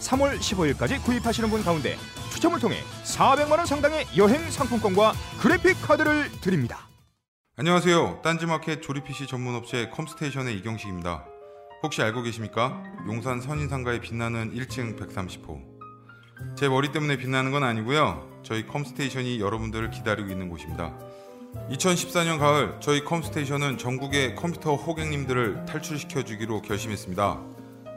3월 15일까지 구입하시는 분 가운데 추첨을 통해 400만 원 상당의 여행 상품권과 그래픽 카드를 드립니다. 안녕하세요. 딴지마켓 조립 PC 전문 업체 컴스테이션의 이경식입니다. 혹시 알고 계십니까? 용산 선인상가에 빛나는 1층 130호. 제 머리 때문에 빛나는 건 아니고요. 저희 컴스테이션이 여러분들을 기다리고 있는 곳입니다. 2014년 가을 저희 컴스테이션은 전국의 컴퓨터 호객님들을 탈출시켜 주기로 결심했습니다.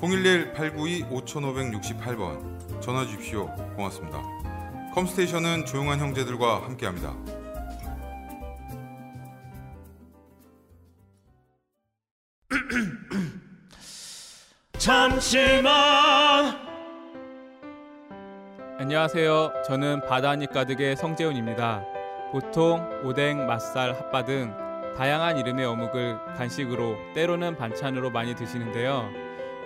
011-892-5568번 전화 주십시오. 고맙습니다. 컴스테이션은 조용한 형제들과 함께합니다. 잠시만. 안녕하세요. 저는 바다니 가득의 성재훈입니다. 보통 오뎅, 맛살, 핫바 등 다양한 이름의 어묵을 간식으로 때로는 반찬으로 많이 드시는데요.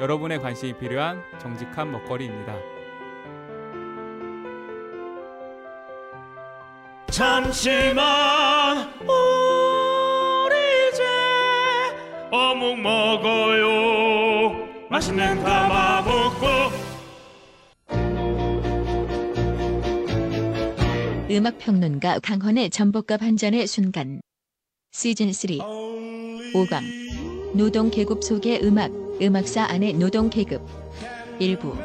여러분의 관심이 필요한 정직한 먹거리입니다. 잠시만 우리 이제 어묵 먹어요. 맛있는 가마복고. 음악 평론가 강헌의 전복과 반전의 순간. 시즌 3 5강 노동 계급 속의 음악 음악사 안의 노동 계급 일부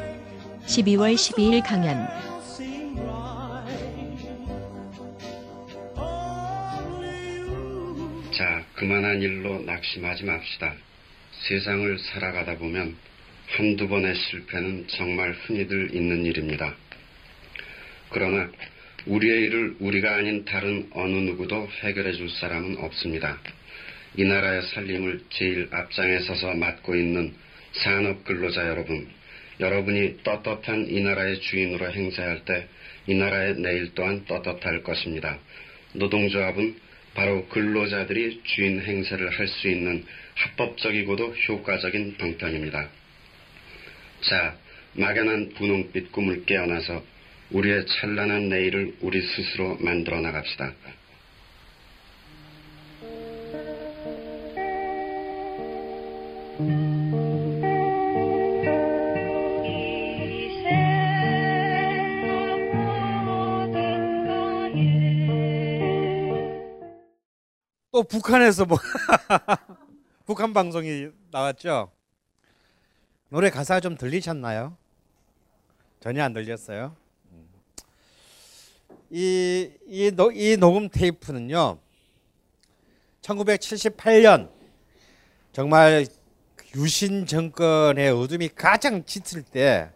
12월 12일 강연 자, 그만한 일로 낙심하지 맙시다. 세상을 살아가다 보면 한두 번의 실패는 정말 흔히들 있는 일입니다. 그러나 우리의 일을 우리가 아닌 다른 어느 누구도 해결해 줄 사람은 없습니다. 이 나라의 살림을 제일 앞장에 서서 맡고 있는 산업 근로자 여러분, 여러분이 떳떳한 이 나라의 주인으로 행세할 때 이 나라의 내일 또한 떳떳할 것입니다. 노동조합은 바로 근로자들이 주인 행세를 할 수 있는 합법적이고도 효과적인 방편입니다. 자, 막연한 분홍빛 꿈을 깨어나서 우리의 찬란한 내일을 우리 스스로 만들어 나갑시다. 또 북한에서 뭐 북한 방송이 나왔죠. 노래 가사 좀 들리셨나요? 전혀 안 들렸어요. 음. 이, 이, 노, 이 녹음 테이프는요. 1978년 정말 유신 정권의 어둠이 가장 짙을 때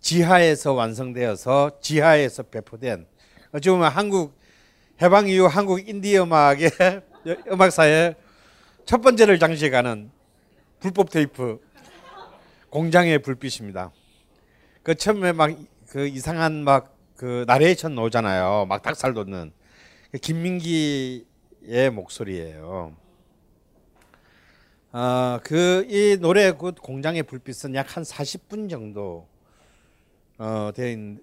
지하에서 완성되어서 지하에서 배포된 어찌 보면 한국 해방 이후 한국 인디 음악의 음악사의 첫 번째를 장식하는 불법 테이프 공장의 불빛입니다. 그 처음에 막 그 이상한 막 그 나레이션 나오잖아요. 막 닭살 돋는 그 김민기의 목소리예요. 아, 그이 노래 그 공장의 불빛은 약 한 40분 정도 어 된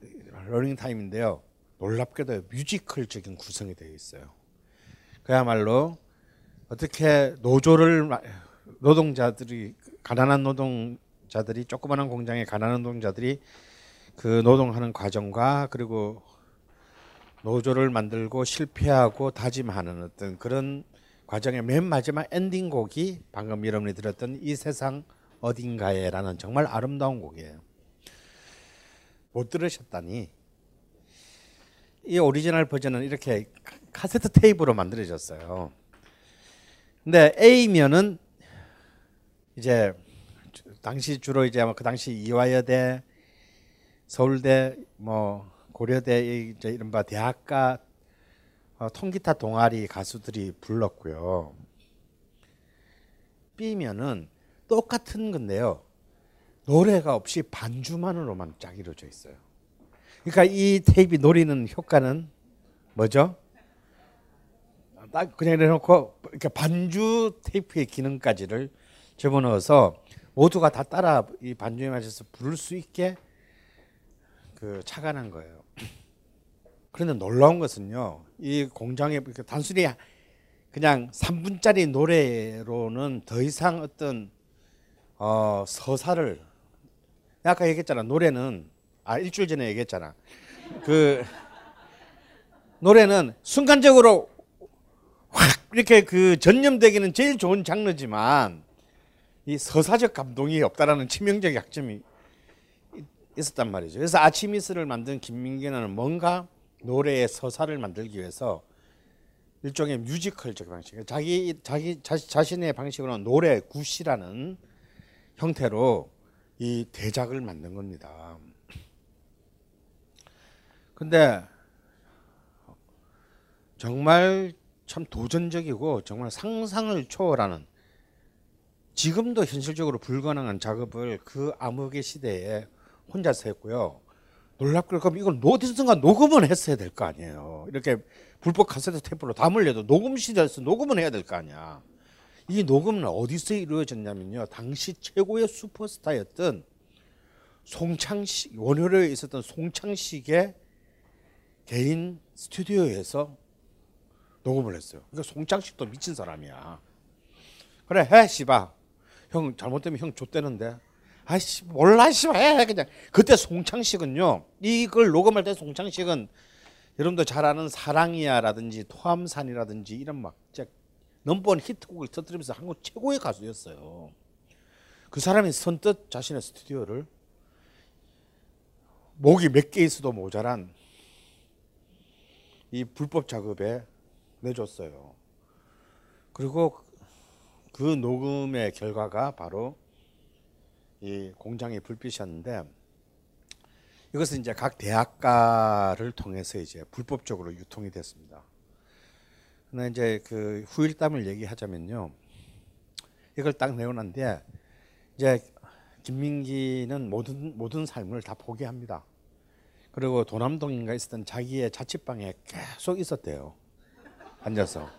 러닝 타임인데요. 놀랍게도 뮤지컬적인 구성이 되어 있어요. 그야말로 어떻게 노조를 마- 노동자들이 가난한 노동자들이 조그마한 공장의 가난한 노동자들이 그 노동하는 과정과 그리고 노조를 만들고 실패하고 다짐하는 어떤 그런 과정의 맨 마지막 엔딩 곡이 방금 여러분이 들었던 이 세상 어딘가에라는 정말 아름다운 곡이에요. 못 들으셨다니 이 오리지널 버전은 이렇게 카- 카세트 테이프로 만들어졌어요. 근데 A면은 이제 주- 당시 주로 이제 그 당시 이화여대, 서울대, 뭐 고려대 이- 이제 이른바 대학가 어, 통기타 동아리 가수들이 불렀고요. B면은 똑같은 건데요. 노래가 없이 반주만으로만 쫙 이루어져 있어요. 그러니까 이 테이프 노리는 효과는 뭐죠? 딱 그냥 내놓고 이렇게 반주 테이프의 기능까지를 집어넣어서 모두가 다 따라 이 반주에 맞춰서 부를 수 있게 그 착안한 거예요. 그런데 놀라운 것은요, 이 공장에 단순히 그냥 3분짜리 노래로는 더 이상 어떤 어, 서사를 아까 얘기했잖아 노래는 아 일주일 전에 얘기했잖아 그 노래는 순간적으로 확 이렇게 그 전념되기는 제일 좋은 장르지만 이 서사적 감동이 없다라는 치명적 약점이 있- 있었단 말이죠. 그래서 아치미스를 만든 김민기는 뭔가 노래의 서사를 만들기 위해서 일종의 뮤지컬적 방식, 자기 자기 자, 자신의 방식으로는 노래 굿이라는 형태로 이 대작을 만든 겁니다. 근데 정말 참 도전적이고 정말 상상을 초월하는 지금도 현실적으로 불가능한 작업을 그 암흑의 시대에 혼자서 했고요. 놀랍게도 그럼 이걸 어디선가 녹음을 했어야 될 거 아니에요. 이렇게 불법 카세트 테이프로 담으려도 녹음 시대에서 녹음은 해야 될 거 아니야. 이 녹음은 어디서 이루어졌냐면요. 당시 최고의 슈퍼스타였던 송창식 원효로에 있었던 송창식의 개인 스튜디오에서 녹음을 했어요. 그러니까 송창식도 미친 사람이야. 그래 해 씨바. 형 잘못되면 형 좆대는데. 아이씨 몰라 씨바 해 그냥. 그때 송창식은요. 이걸 녹음할 때 송창식은 여러분도 잘 아는 사랑이야라든지 토함산이라든지 이런 막 넘버원 히트곡을 터뜨리면서 한국 최고의 가수였어요. 그 사람이 선뜻 자신의 스튜디오를 목이 몇 개 있어도 모자란 이 불법 작업에 내줬어요. 그리고 그 녹음의 결과가 바로 이 공장의 불빛이었는데 이것은 이제 각 대학가를 통해서 이제 불법적으로 유통이 됐습니다. 근데 이제 그 후일담을 얘기하자면요. 이걸 딱 내어놨는데 이제 김민기는 모든 모든 삶을 다 포기합니다. 그리고 도남동인가 있었던 자기의 자취방에 계속 있었대요. 앉아서.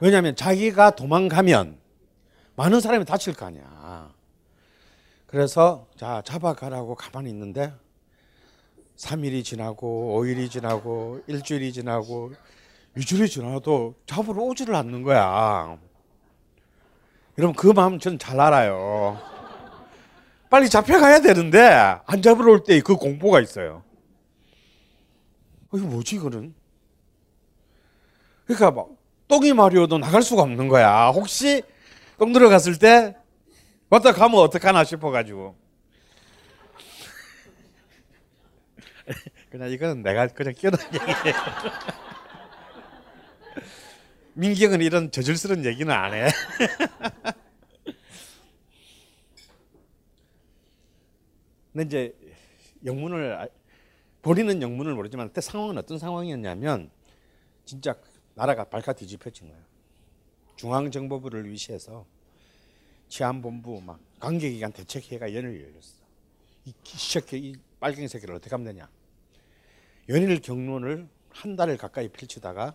왜냐하면 자기가 도망가면 많은 사람이 다칠 거 아니야. 그래서 자 잡아가라고 가만히 있는데 3일이 지나고 5일이 지나고 일주일이 지나고 일주일이 지나도 잡으러 오지를 않는 거야. 여러분 그 마음 저는 잘 알아요. 빨리 잡혀가야 되는데 안 잡으러 올 때 그 공포가 있어요. 어, 이거 뭐지 이거는? 그러니까 막 똥이 마려워도 나갈 수가 없는 거야. 혹시 똥 들어갔을 때 가면 어떡하나 싶어가지고. 그냥 이거는 내가 그냥 끼어든 얘기예요. 민경은 이런 저질스러운 얘기는 안 해. 근데 이제 영문을 알- 본인은 영문을 모르지만 그때 상황은 어떤 상황이었냐면 진짜 나라가 발칵 뒤집혀진 거예요. 중앙정보부를 위시해서 치안본부 막 관계기관 대책회의가 연일 열렸어. 이 시작해 이 빨갱이 새끼를 어떻게 하면 되냐? 연일 경론을 한 달을 가까이 펼치다가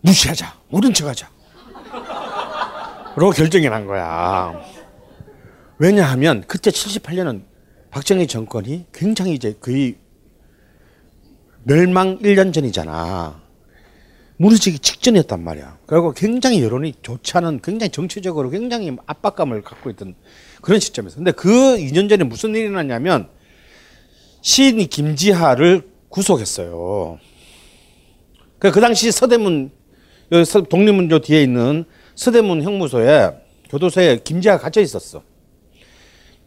무시하자, 모른 척하자. 로 결정이 난 거야. 왜냐하면 그때 78년은 박정희 정권이 굉장히 이제 거의 멸망 1년 전이잖아. 무너지기 직전이었단 말이야. 그리고 굉장히 여론이 좋지 않은 굉장히 정치적으로 굉장히 압박감을 갖고 있던 그런 시점에서. 근데 그 2년 전에 무슨 일이 났냐면 시인 김지하를 구속했어요. 그, 그 당시 서대문, 독립문조 뒤에 있는 서대문 형무소에 교도소에 김지하가 갇혀 있었어.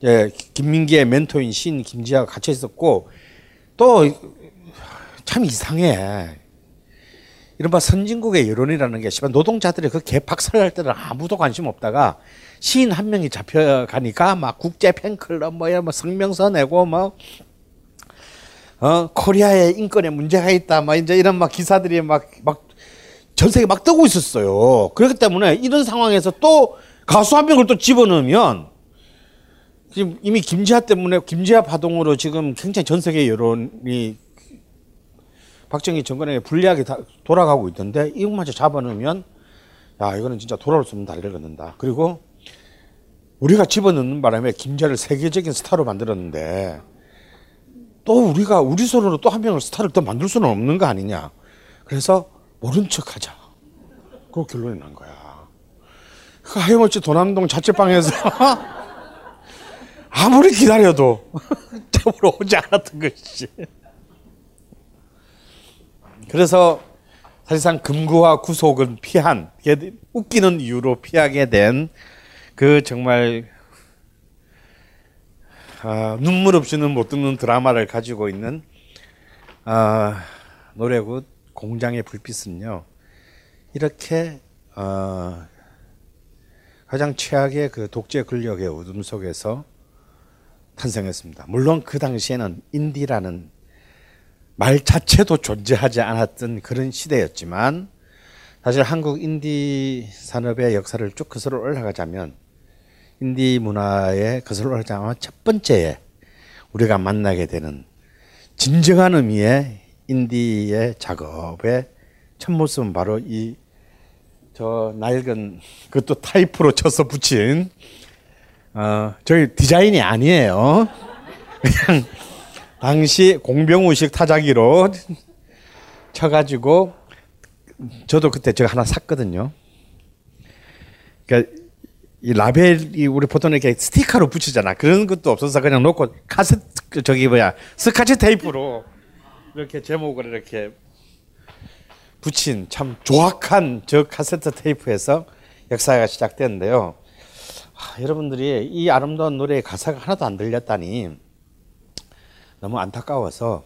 예, 김민기의 멘토인 시인 김지하가 갇혀 있었고 또 참 이상해. 이른바 선진국의 여론이라는 게 씨발 노동자들이 그 개박살날 때는 아무도 관심 없다가 시인 한 명이 잡혀가니까 막 국제 팬클럽 뭐야 뭐 성명서 내고 뭐 어, 코리아의 인권에 문제가 있다. 막 이제 이런 막 기사들이 막, 막 전 세계 막 뜨고 있었어요. 그렇기 때문에 이런 상황에서 또 가수 한 명을 또 집어넣으면 지금 이미 김지하 때문에 김지하 파동으로 지금 굉장히 전 세계 여론이 박정희 정권에 불리하게 돌아가고 있던데 이것마저 잡아넣으면 야 이거는 진짜 돌아올 수 없는 다리를 걷는다. 그리고 우리가 집어넣는 바람에 김지하를 세계적인 스타로 만들었는데 또 우리가 우리 손으로 또 한 명을 스타를 더 만들 수는 없는 거 아니냐. 그래서 모른 척 하자. 그 결론이 난 거야. 그 하염없이 도남동 자취방에서 아무리 기다려도 잡으러 오지 않았던 것이지. 그래서 사실상 금고와 구속은 피한, 웃기는 이유로 피하게 된 그 정말 어, 눈물 없이는 못 듣는 드라마를 가지고 있는 어, 노래굿 공장의 불빛은요 이렇게 어, 가장 최악의 그 독재 권력의 어둠 속에서 탄생했습니다. 물론 그 당시에는 인디라는 말 자체도 존재하지 않았던 그런 시대였지만 사실 한국 인디 산업의 역사를 쭉 거슬러 올라가자면 인디 문화의 거슬러 올라가자면 첫 번째에 우리가 만나게 되는 진정한 의미의 인디의 작업의 첫 모습은 바로 이 저 낡은 그것도 타이프로 쳐서 붙인 어 저희 디자인이 아니에요. 그냥 당시 공병우식 타자기로 쳐가지고 저도 그때 제가 하나 샀거든요. 그러니까 이 라벨이 우리 보통 이렇게 스티커로 붙이잖아. 그런 것도 없어서 그냥 놓고 카세트 저기 뭐야 스카치 테이프로 이렇게 제목을 이렇게 붙인 참 조악한 저 카세트 테이프에서 역사가 시작됐는데요. 아, 여러분들이 이 아름다운 노래의 가사가 하나도 안 들렸다니 너무 안타까워서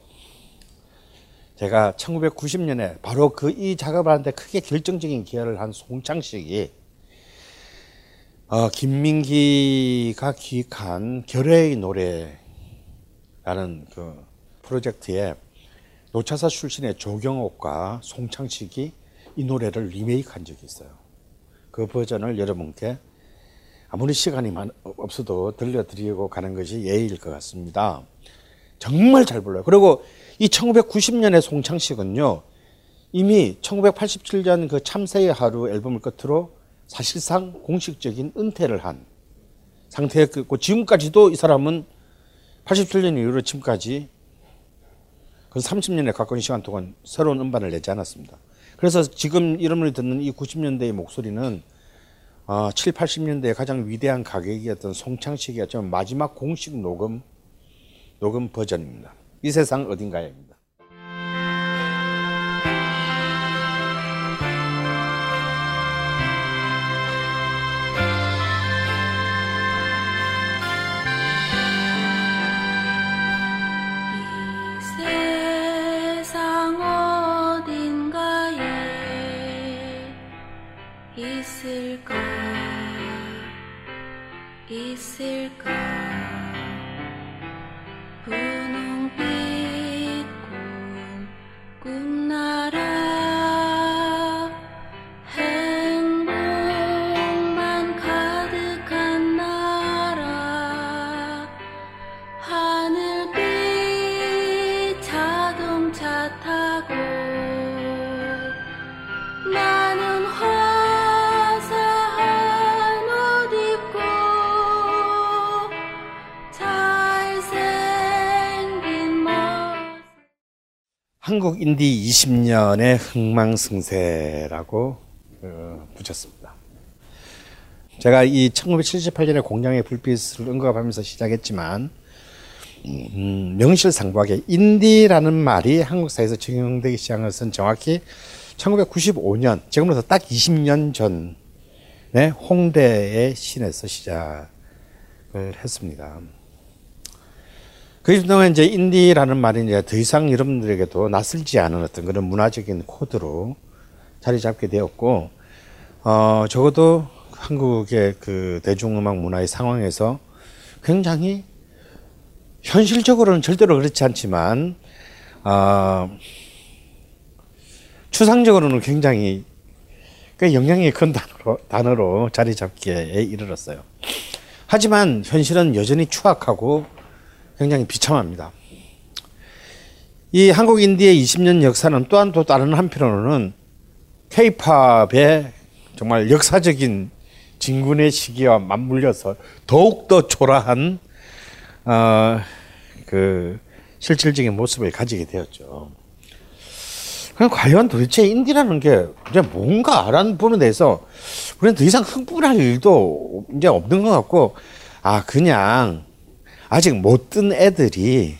제가 1990년에 바로 그 이 작업을 하는데 크게 결정적인 기여를 한 송창식이 어, 김민기가 기획한 결의의 노래라는 그 프로젝트에 노차사 출신의 조경옥과 송창식이 이 노래를 리메이크한 적이 있어요. 그 버전을 여러분께 아무리 시간이 없어도 들려드리고 가는 것이 예의일 것 같습니다. 정말 잘 불러요. 그리고 이 1990년의 송창식은요, 이미 1987년 그 참새의 하루 앨범을 끝으로 사실상 공식적인 은퇴를 한 상태였고, 지금까지도 이 사람은 87년 이후로 지금까지 그 30년에 가까운 시간 동안 새로운 음반을 내지 않았습니다. 그래서 지금 이름을 듣는 이 90년대의 목소리는 어, 7, 80년대에 가장 위대한 가객이었던 송창식의 좀 마지막 공식 녹음 녹음 버전입니다. 이 세상 어딘가에 한국 인디 20년의 흥망승세라고 어, 붙였습니다. 제가 이 1978년에 공장의 불빛을 언급하면서 시작했지만 음, 명실상부하게 인디라는 말이 한국사에서 적용되기 시작한 것은 정확히 1995년 지금으로서 딱 20년 전에 홍대의 신에서 시작을 했습니다. 그 동안 이제 인디라는 말이 이제 더 이상 여러분들에게도 낯설지 않은 어떤 그런 문화적인 코드로 자리 잡게 되었고, 어, 적어도 한국의 그 대중음악 문화의 상황에서 굉장히 현실적으로는 절대로 그렇지 않지만, 어, 추상적으로는 굉장히 꽤 영향이 큰 단어로, 단어로 자리 잡기에 이르렀어요. 하지만 현실은 여전히 추악하고 굉장히 비참합니다. 이 한국 인디의 20년 역사는 또한 또 다른 한편으로는 케이팝의 정말 역사적인 진군의 시기와 맞물려서 더욱더 초라한 어, 그 실질적인 모습을 가지게 되었죠. 그럼 과연 도대체 인디라는 게 이제 뭔가라는 부분에 대해서 우리는 더 이상 흥분할 일도 이제 없는 것 같고 아 그냥 아직 못든 애들이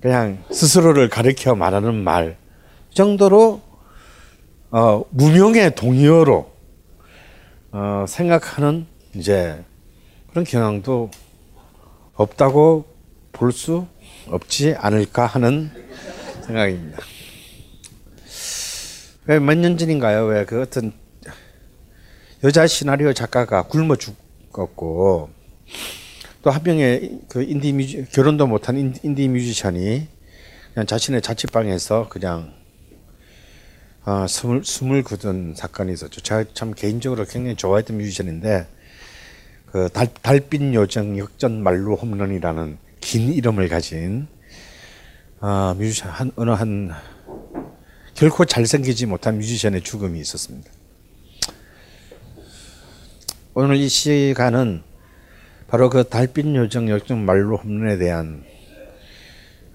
그냥 스스로를 가리켜 말하는 말 정도로 어, 무명의 동의어로 어, 생각하는 이제 그런 경향도 없다고 볼 수 없지 않을까 하는 생각입니다. 왜 몇 년 전인가요? 왜 그 어떤 여자 시나리오 작가가 굶어 죽었고 또 한 명의 그 인디 뮤지 결혼도 못한 인디, 뮤지션이 그냥 자신의 자취방에서 그냥 어, 숨을 숨을 굳은 사건이 있었죠. 제가 참 개인적으로 굉장히 좋아했던 뮤지션인데 그 달, 달빛 요정 역전 말로 홈런이라는 긴 이름을 가진 어, 뮤지션 한 어느 한 결코 잘생기지 못한 뮤지션의 죽음이 있었습니다. 오늘 이 시간은 바로 그 달빛 요정 역전 말로 홈런에 대한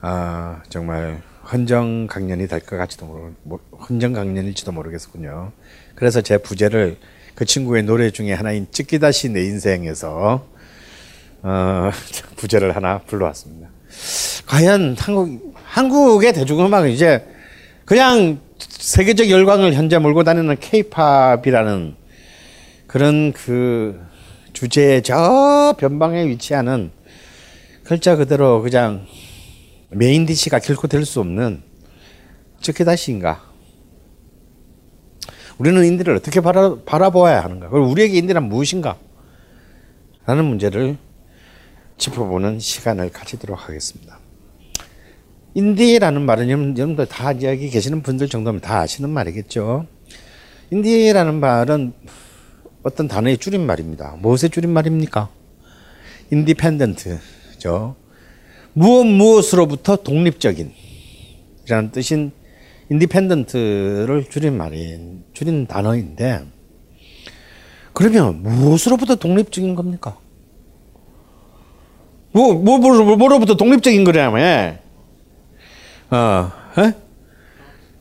아 정말 헌정 강연이 될 것 같지도 모르 헌정 강연일지도 모르겠군요. 그래서 제 부제를 그 친구의 노래 중에 하나인 찍기다시 내 인생에서 어, 부제를 하나 불러왔습니다. 과연 한국 한국의 대중음악은 이제 그냥 세계적 열광을 현재 몰고 다니는 케이팝이라는 그런 그 주제의 저 변방에 위치하는 글자 그대로 그냥 main dish가 결코 될 수 없는 찌개다시인가? 우리는 인디를 어떻게 바라, 바라 보아야 하는가? 그리고 우리에게 인디란 무엇인가? 라는 문제를 짚어보는 시간을 가지도록 하겠습니다. 인디라는 말은 여러분들 다 여기 계시는 분들 정도면 다 아시는 말이겠죠. 인디라는 말은 어떤 단어의 줄임말입니다. 무엇의 줄임말입니까? independent죠. 무엇 무엇으로부터 독립적인 이라는 뜻인 independent를 줄인 말인 줄인 단어인데 그러면 무엇으로부터 독립적인 겁니까? 뭐, 뭐, 뭐, 뭐로부터 독립적인 거라며? 어, 에?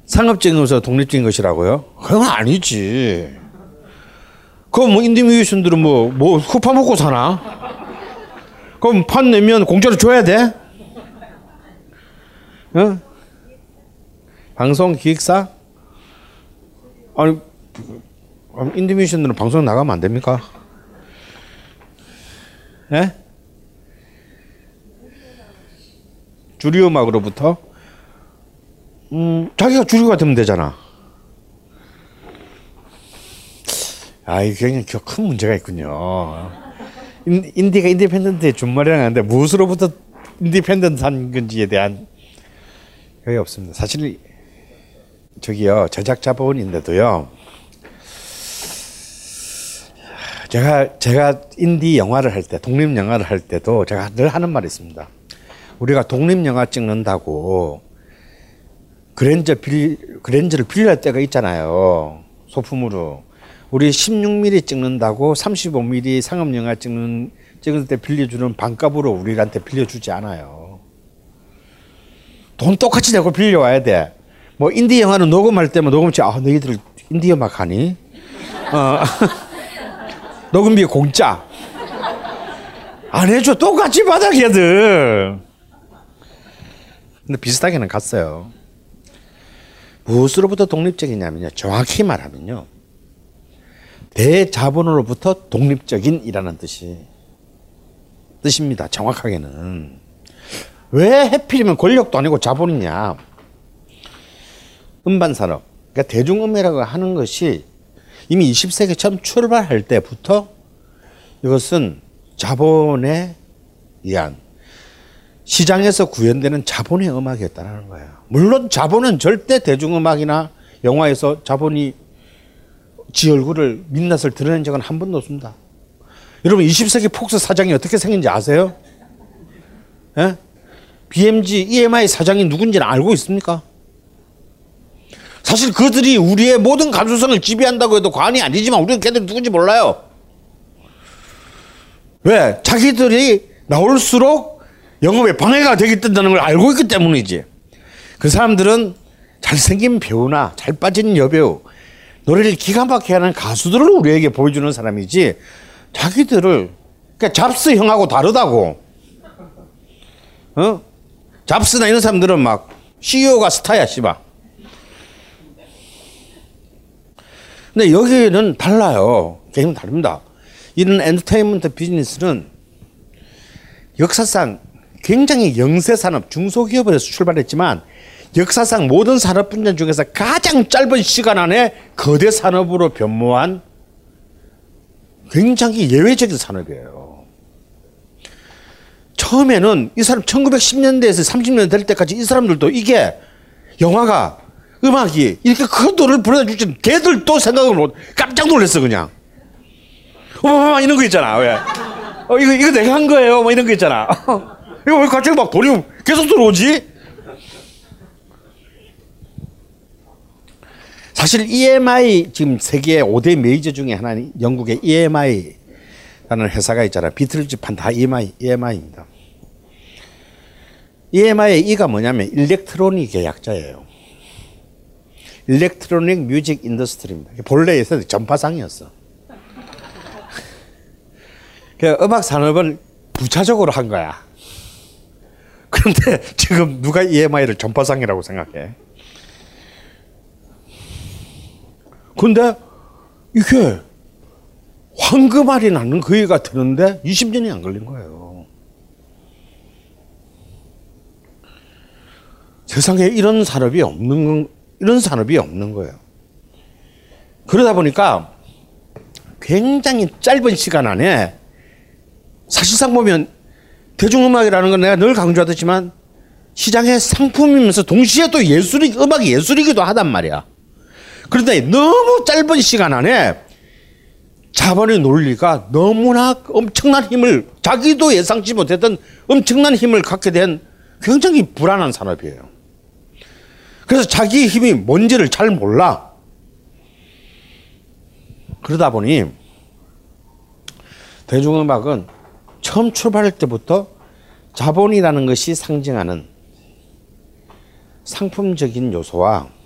상업적인 것에서 독립적인 것이라고요? 그건 아니지. 그럼 뭐 인디 뮤지션들은 뭐, 뭐, 흡파 먹고 사나? 그럼 판 내면 공짜로 줘야 돼? 어? 방송 기획사? 아니, 인디 뮤지션들은 방송 나가면 안 됩니까? 예? 주류 음악으로부터? 음, 자기가 주류가 되면 되잖아. 아, 이게 굉장히 큰 문제가 있군요. 인, 디가 independent의 준말이라는 하는데 무엇으로부터 independent한 건지에 대한 여기 없습니다. 사실 저기요 제작자 본인데도요. 제가 제가 인디 영화를 할 때, 독립 영화를 할 때도 제가 늘 하는 말이 있습니다. 우리가 독립 영화 찍는다고 그랜저 빌 그랜저를 빌릴 때가 있잖아요. 소품으로. 우리 16mm 찍는다고 35mm 상업 영화 찍는 찍을 때 빌려주는 반값으로 우리한테 빌려주지 않아요. 돈 똑같이 내고 빌려와야 돼. 뭐 인디 영화는 녹음할 때면 녹음치 아 너희들 인디 음악 하니? 어. 녹음비 공짜. 안 해줘 똑같이 받아 걔들. 근데 비슷하게는 갔어요. 무엇으로부터 독립적이냐면요. 정확히 말하면요. 대자본으로부터 독립적인이라는 뜻이 뜻입니다. 정확하게는 왜 해필이면 권력도 아니고 자본이냐? 음반 산업, 그러니까 대중음이라고 하는 것이 이미 20세기 처음 출발할 때부터 이것은 자본에 의한 시장에서 구현되는 자본의 음악이었다는 거예요. 물론 자본은 절대 대중음악이나 영화에서 자본이 지 얼굴을 민낯을 드러낸 적은 한 번도 없습니다. 여러분 20세기 폭스 사장이 어떻게 생긴지 아세요? 예? BMG EMI 사장이 누군지는 알고 있습니까? 사실 그들이 우리의 모든 감수성을 지배한다고 해도 과언이 아니지만 우리는 걔들이 누군지 몰라요. 왜? 자기들이 나올수록 영업에 방해가 되기 된다는 걸 알고 있기 때문이지. 그 사람들은 잘생긴 배우나 잘 빠진 여배우, 노래를 기가 막히게 하는 가수들을 우리에게 보여주는 사람이지 자기들을 그러니까 잡스 형하고 다르다고. 어? 잡스나 이런 사람들은 막 CEO가 스타야 씨발. 근데 여기는 달라요. 게임은 다릅니다. 이런 엔터테인먼트 비즈니스는 역사상 굉장히 영세 산업 중소기업에서 출발했지만 역사상 모든 산업 분야 중에서 가장 짧은 시간 안에 거대 산업으로 변모한 굉장히 예외적인 산업이에요. 처음에는 이 사람 1910년대에서 30년 될 때까지 이 사람들도 이게 영화가 음악이 이렇게 큰 돈을 벌어줄 줄 걔들도 생각을 못 깜짝 놀랐어 그냥. 어머머 이런 거 있잖아 왜? 어 이거 이거 내가 한 거예요 뭐 이런 거 있잖아. 이거 왜 갑자기 막 돈이 계속 들어오지? 사실 EMI 지금 세계 5대 메이저 중에 하나는 영국의 EMI라는 회사가 있잖아요. 비틀즈 판 다 EMI, EMI입니다. EMI의 E가 뭐냐면 Electronic의 약자예요. Electronic Music Industry입니다. 본래 에서 전파상이었어. 그 음악 산업을 부차적으로 한 거야. 그런데 지금 누가 EMI를 전파상이라고 생각해? 근데 이게 황금알이 나는 그 얘가 되는데 20년이 안 걸린 거예요. 세상에 이런 산업이 없는 이런 산업이 없는 거예요. 그러다 보니까 굉장히 짧은 시간 안에 사실상 보면 대중음악이라는 건 내가 늘 강조하듯지만 시장의 상품이면서 동시에 또 예술이 음악이 예술이기도 하단 말이야. 그런데 너무 짧은 시간 안에 자본의 논리가 너무나 엄청난 힘을 자기도 예상치 못했던 엄청난 힘을 갖게 된 굉장히 불안한 산업이에요. 그래서 자기의 힘이 뭔지를 잘 몰라. 그러다 보니 대중음악은 처음 출발할 때부터 자본이라는 것이 상징하는 상품적인 요소와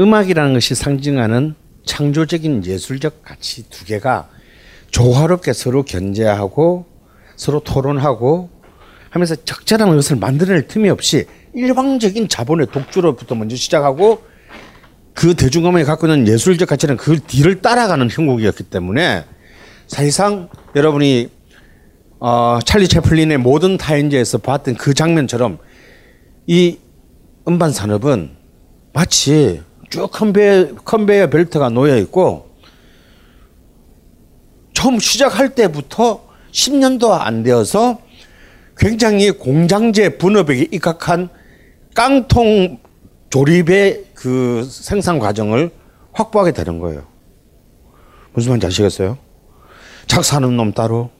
음악이라는 것이 상징하는 창조적인 예술적 가치 두 개가 조화롭게 서로 견제하고 서로 토론하고 하면서 적절한 것을 만들어낼 틈이 없이 일방적인 자본의 독주로부터 먼저 시작하고 그 대중음악이 갖고 있는 예술적 가치는 그 뒤를 따라가는 형국이었기 때문에 사실상 여러분이 어, 찰리 채플린의 모든 타인제에서 봤던 그 장면처럼 이 음반 산업은 마치 쭉 컨베, 컨베이어 벨트가 놓여 있고 처음 시작할 때부터 10년도 안 되어서 굉장히 공장제 분업에 입각한 깡통 조립의 그 생산 과정을 확보하게 되는 거예요. 무슨 말인지 아시겠어요? 작사하는 놈 따로,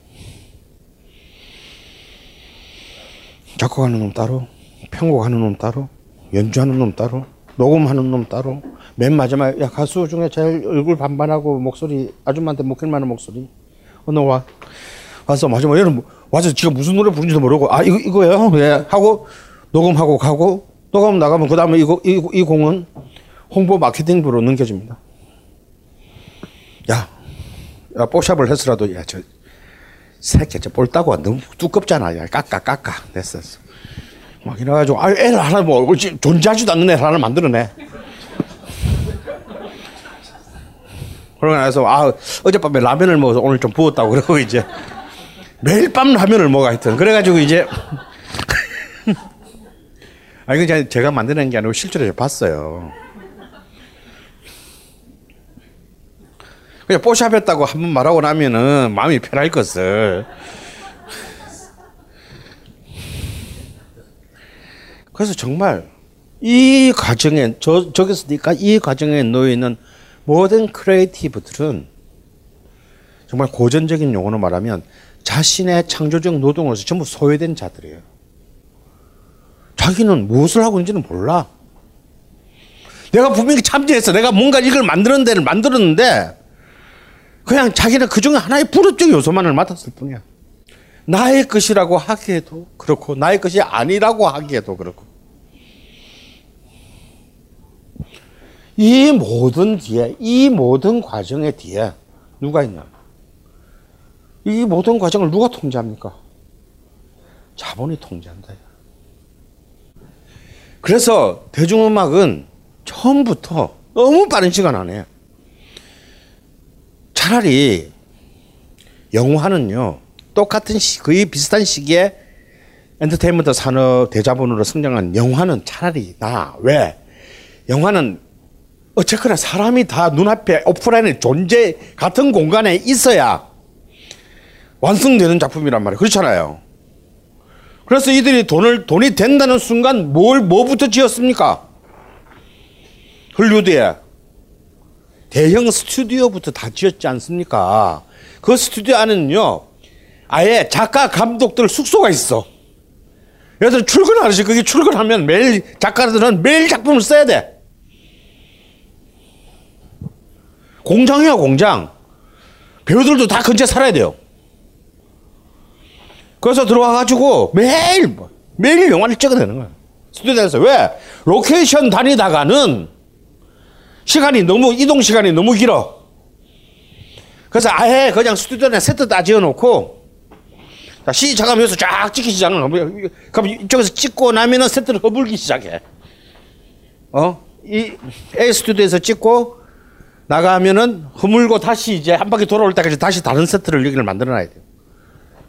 작곡하는 놈 따로, 편곡하는 놈 따로, 연주하는 놈 따로, 녹음하는 놈 따로, 맨 마지막에 야 가수 중에 제일 얼굴 반반하고 목소리 아줌마한테 먹힐 만한 목소리, 어, 너 와. 와서 마지막에 얘는 와서 지가 무슨 노래 부르는지도 모르고 아 이거 이거예요 예 하고 녹음하고 가고 녹음 나가면 그 다음에 이거 이, 이 공은 홍보 마케팅부로 넘겨줍니다. 야, 야 뽀샵을 했으라도 야저 새끼 저 볼따구가 너무 두껍잖아. 야 깎아 깎아 됐어. 막 이래가지고 아 애를 하나 뭐 존재하지도 않는 애를 하나 만들어내. 그러고 나서 아 어젯밤에 라면을 먹어서 오늘 좀 부었다고 그러고 이제 매일 밤 라면을 먹어 하여튼 그래가지고 이제 아 이거 제가- 만드는 게 아니고 실제로 봤어요. 그냥 뽀샵했다고 한 번 말하고 나면은 마음이 편할 것을. 그래서 정말 이 과정에 저 저기서 니까 이 과정에 놓여 있는 모든 creative들은 정말 고전적인 용어로 말하면 자신의 창조적 노동으로서 전부 소외된 자들이에요. 자기는 무엇을 하고 있는지는 몰라. 내가 분명히 참여해서 내가 뭔가 이걸 만드는 데를 만들었는데 그냥 자기는 그 중에 하나의 부르적 요소만을 맡았을 뿐이야. 나의 것이라고 하기에도 그렇고 나의 것이 아니라고 하기에도 그렇고 이 모든 뒤에 이 모든 과정의 뒤에 누가 있냐? 이 모든 과정을 누가 통제합니까? 자본이 통제한다. 그래서 대중음악은 처음부터 너무 빠른 시간 안에 차라리 영화는요 똑같은 시, 거의 비슷한 시기에 엔터테인먼트 산업 대자본으로 성장한 영화는 차라리 나 왜? 영화는 어쨌거나 사람이 다 눈앞에 오프라인에 존재 같은 공간에 있어야 완성되는 작품이란 말이에요. 그렇잖아요. 그래서 이들이 돈을 돈이 된다는 순간 뭘 뭐부터 지었습니까? 헐리우드에 대형 스튜디오부터 다 지었지 않습니까? 그 스튜디오 안에는요, 아예 작가, 감독들 숙소가 있어. 그래서 출근하듯이 거기 출근하면 매일 작가들은 매일 작품을 써야 돼. 공장이야, 공장. 배우들도 다 근처에 살아야 돼요. 그래서 들어와가지고 매일, 매일 영화를 찍어내는 거야. 스튜디오에서. 왜? 로케이션 다니다가는 시간이 너무 이동 시간이 너무 길어. 그래서 아예 그냥 스튜디오에 세트 다 지어놓고 자 시작하면서 쫙 찍기 시작하는. 그럼 이쪽에서 찍고 나면은 세트를 허물기 시작해. 어? 이 A 스튜디오에서 찍고 나가면은 허물고 다시 이제 한 바퀴 돌아올 때까지 다시 다른 세트를 여기를 만들어 놔야 돼요.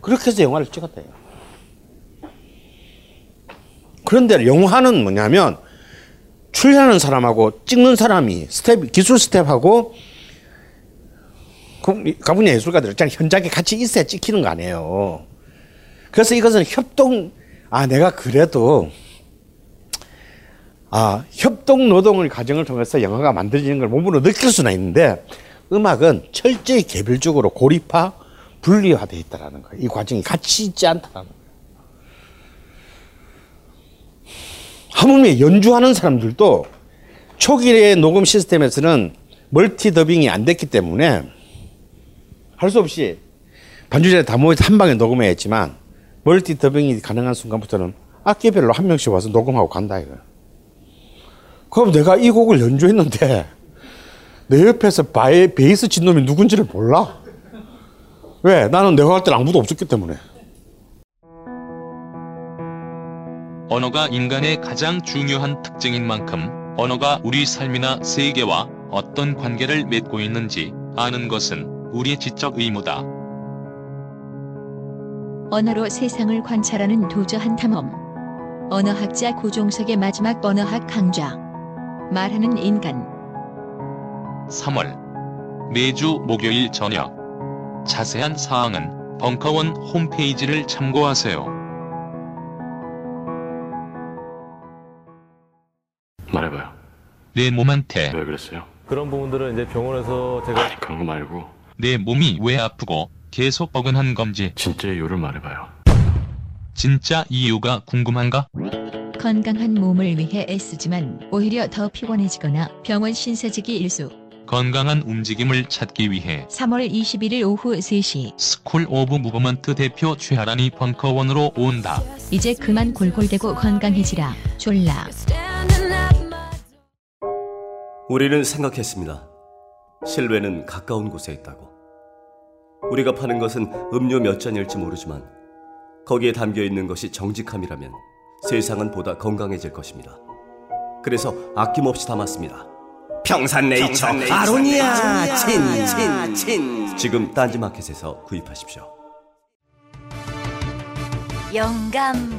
그렇게 해서 영화를 찍었대요. 그런데 영화는 뭐냐면 출연하는 사람하고 찍는 사람이 스텝 기술 스텝하고 그 가분야 예술가들 있잖아요. 현장에 같이 있어야 찍히는 거 아니에요. 그래서 이것은 협동 아 내가 그래도 아 협동 노동을 과정을 통해서 영화가 만들어지는 걸 몸으로 느낄 수는 있는데 음악은 철저히 개별적으로 고립화 분리화돼 있다라는 거예요. 이 과정이 같이 있지 않다라는 거예요. 하물며 연주하는 사람들도 초기의 녹음 시스템에서는 멀티 더빙이 안 됐기 때문에 할 수 없이 반주자에 다 모여서 한 방에 녹음해야 했지만 멀티 더빙이 가능한 순간부터는 악기별로 한 명씩 와서 녹음하고 간다 이거야. 그럼 내가 이 곡을 연주했는데 내 옆에서 바에 베이스 친 놈이 누군지를 몰라. 왜? 나는 내가 할 때는 아무도 없었기 때문에. 언어가 인간의 가장 중요한 특징인 만큼 언어가 우리 삶이나 세계와 어떤 관계를 맺고 있는지 아는 것은 우리의 지적 의무다. 언어로 세상을 관찰하는 도저한 탐험. 언어학자 고종석의 마지막 언어학 강좌. 말하는 인간. 3월 매주 목요일 저녁 자세한 사항은 벙커원 홈페이지를 참고하세요. 말해봐요. 내 몸한테 왜 그랬어요? 그런 부분들은 이제 병원에서 제가 아니 그런 거 말고 내 몸이 왜 아프고 계속 어긋한 건지 진짜 이유를 말해봐요. 진짜 이유가 궁금한가? 건강한 몸을 위해 애쓰지만 오히려 더 피곤해지거나 병원 신세지기 일쑤. 건강한 움직임을 찾기 위해 3월 21일 오후 3시 스쿨 오브 무브먼트 대표 최하란이 벙커원으로 온다. 이제 그만 골골대고 건강해지라 졸라 우리는 생각했습니다. 실외는 가까운 곳에 있다고. 우리가 파는 것은 음료 몇 잔일지 모르지만 거기에 담겨 있는 것이 정직함이라면 세상은 보다 건강해질 것입니다. 그래서 아낌없이 담았습니다. 평산네이처, 아로니아. 친 친 친. 지금 딴지마켓에서 구입하십시오. 영감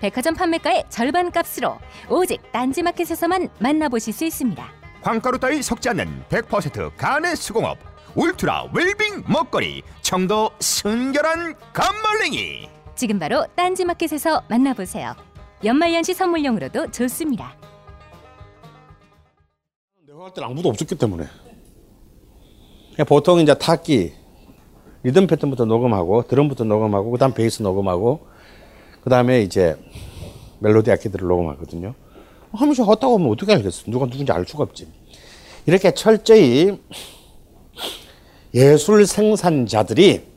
백화점 판매가의 절반 값으로 오직 딴지마켓에서만 만나보실 수 있습니다. 광가루 따위 섞지 않는 100% 간의 수공업 울트라 웰빙 먹거리 청도 순결한 감말랭이 지금 바로 딴지마켓에서 만나보세요. 연말연시 선물용으로도 좋습니다. 내가 할 때는 아무도 없었기 때문에. 보통 이제 타기, 리듬 패턴부터 녹음하고, 드럼부터 녹음하고, 그 다음 베이스 녹음하고, 그 다음에 이제 멜로디 악기들을 녹음하거든요. 하면서 헛다고 하면 어떻게 알겠어? 누가 누군지 알 수가 없지. 이렇게 철저히 예술 생산자들이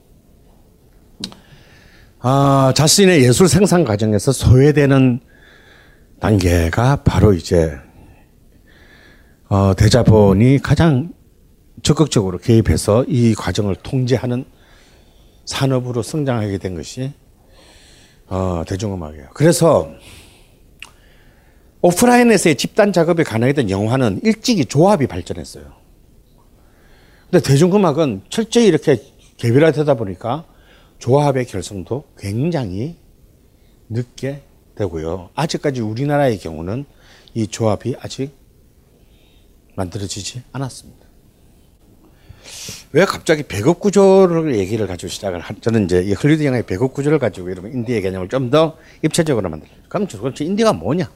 아, 자신의 예술 생산 과정에서 소외되는 단계가 바로 이제 어, 대자본이 가장 적극적으로 개입해서 이 과정을 통제하는 산업으로 성장하게 된 것이 어, 대중음악이에요. 그래서 오프라인에서의 집단 작업이 가능했던 영화는 일찍이 조합이 발전했어요. 근데 대중음악은 철저히 이렇게 개별화되다 보니까 조합의 결성도 굉장히 늦게 되고요. 아직까지 우리나라의 경우는 이 조합이 아직 만들어지지 않았습니다. 왜 갑자기 배급 구조를 얘기를 가지고 시작을 한, 저는 이제 이 헐리우드 영화의 배급 구조를 가지고 이러면 인디의 개념을 좀 더 입체적으로 만들. 그럼 도대체 인디가 뭐냐?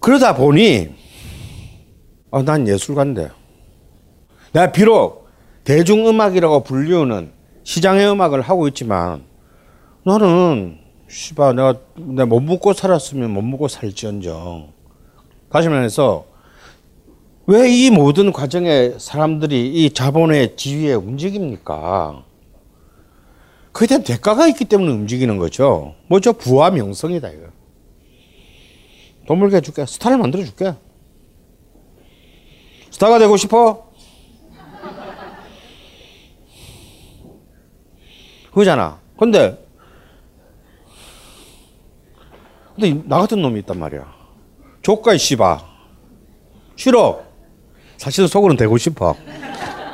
그러다 보니, 어, 난 예술가인데. 내가 비록 대중음악이라고 불리우는 시장의 음악을 하고 있지만, 나는, 씨발, 내가, 내가 못 먹고 살았으면 못 먹고 살지언정. 다시 말해서, 왜 이 모든 과정에 사람들이 이 자본의 지위에 움직입니까? 그에 대한 대가가 있기 때문에 움직이는 거죠. 뭐죠? 부와 명성이다, 이거. 돈 벌게 해줄게. 스타를 만들어줄게. 스타가 되고 싶어? 그거잖아. 근데, 근데 나 같은 놈이 있단 말이야. 조카 씨바. 싫어. 사실은 속으로는 되고 싶어.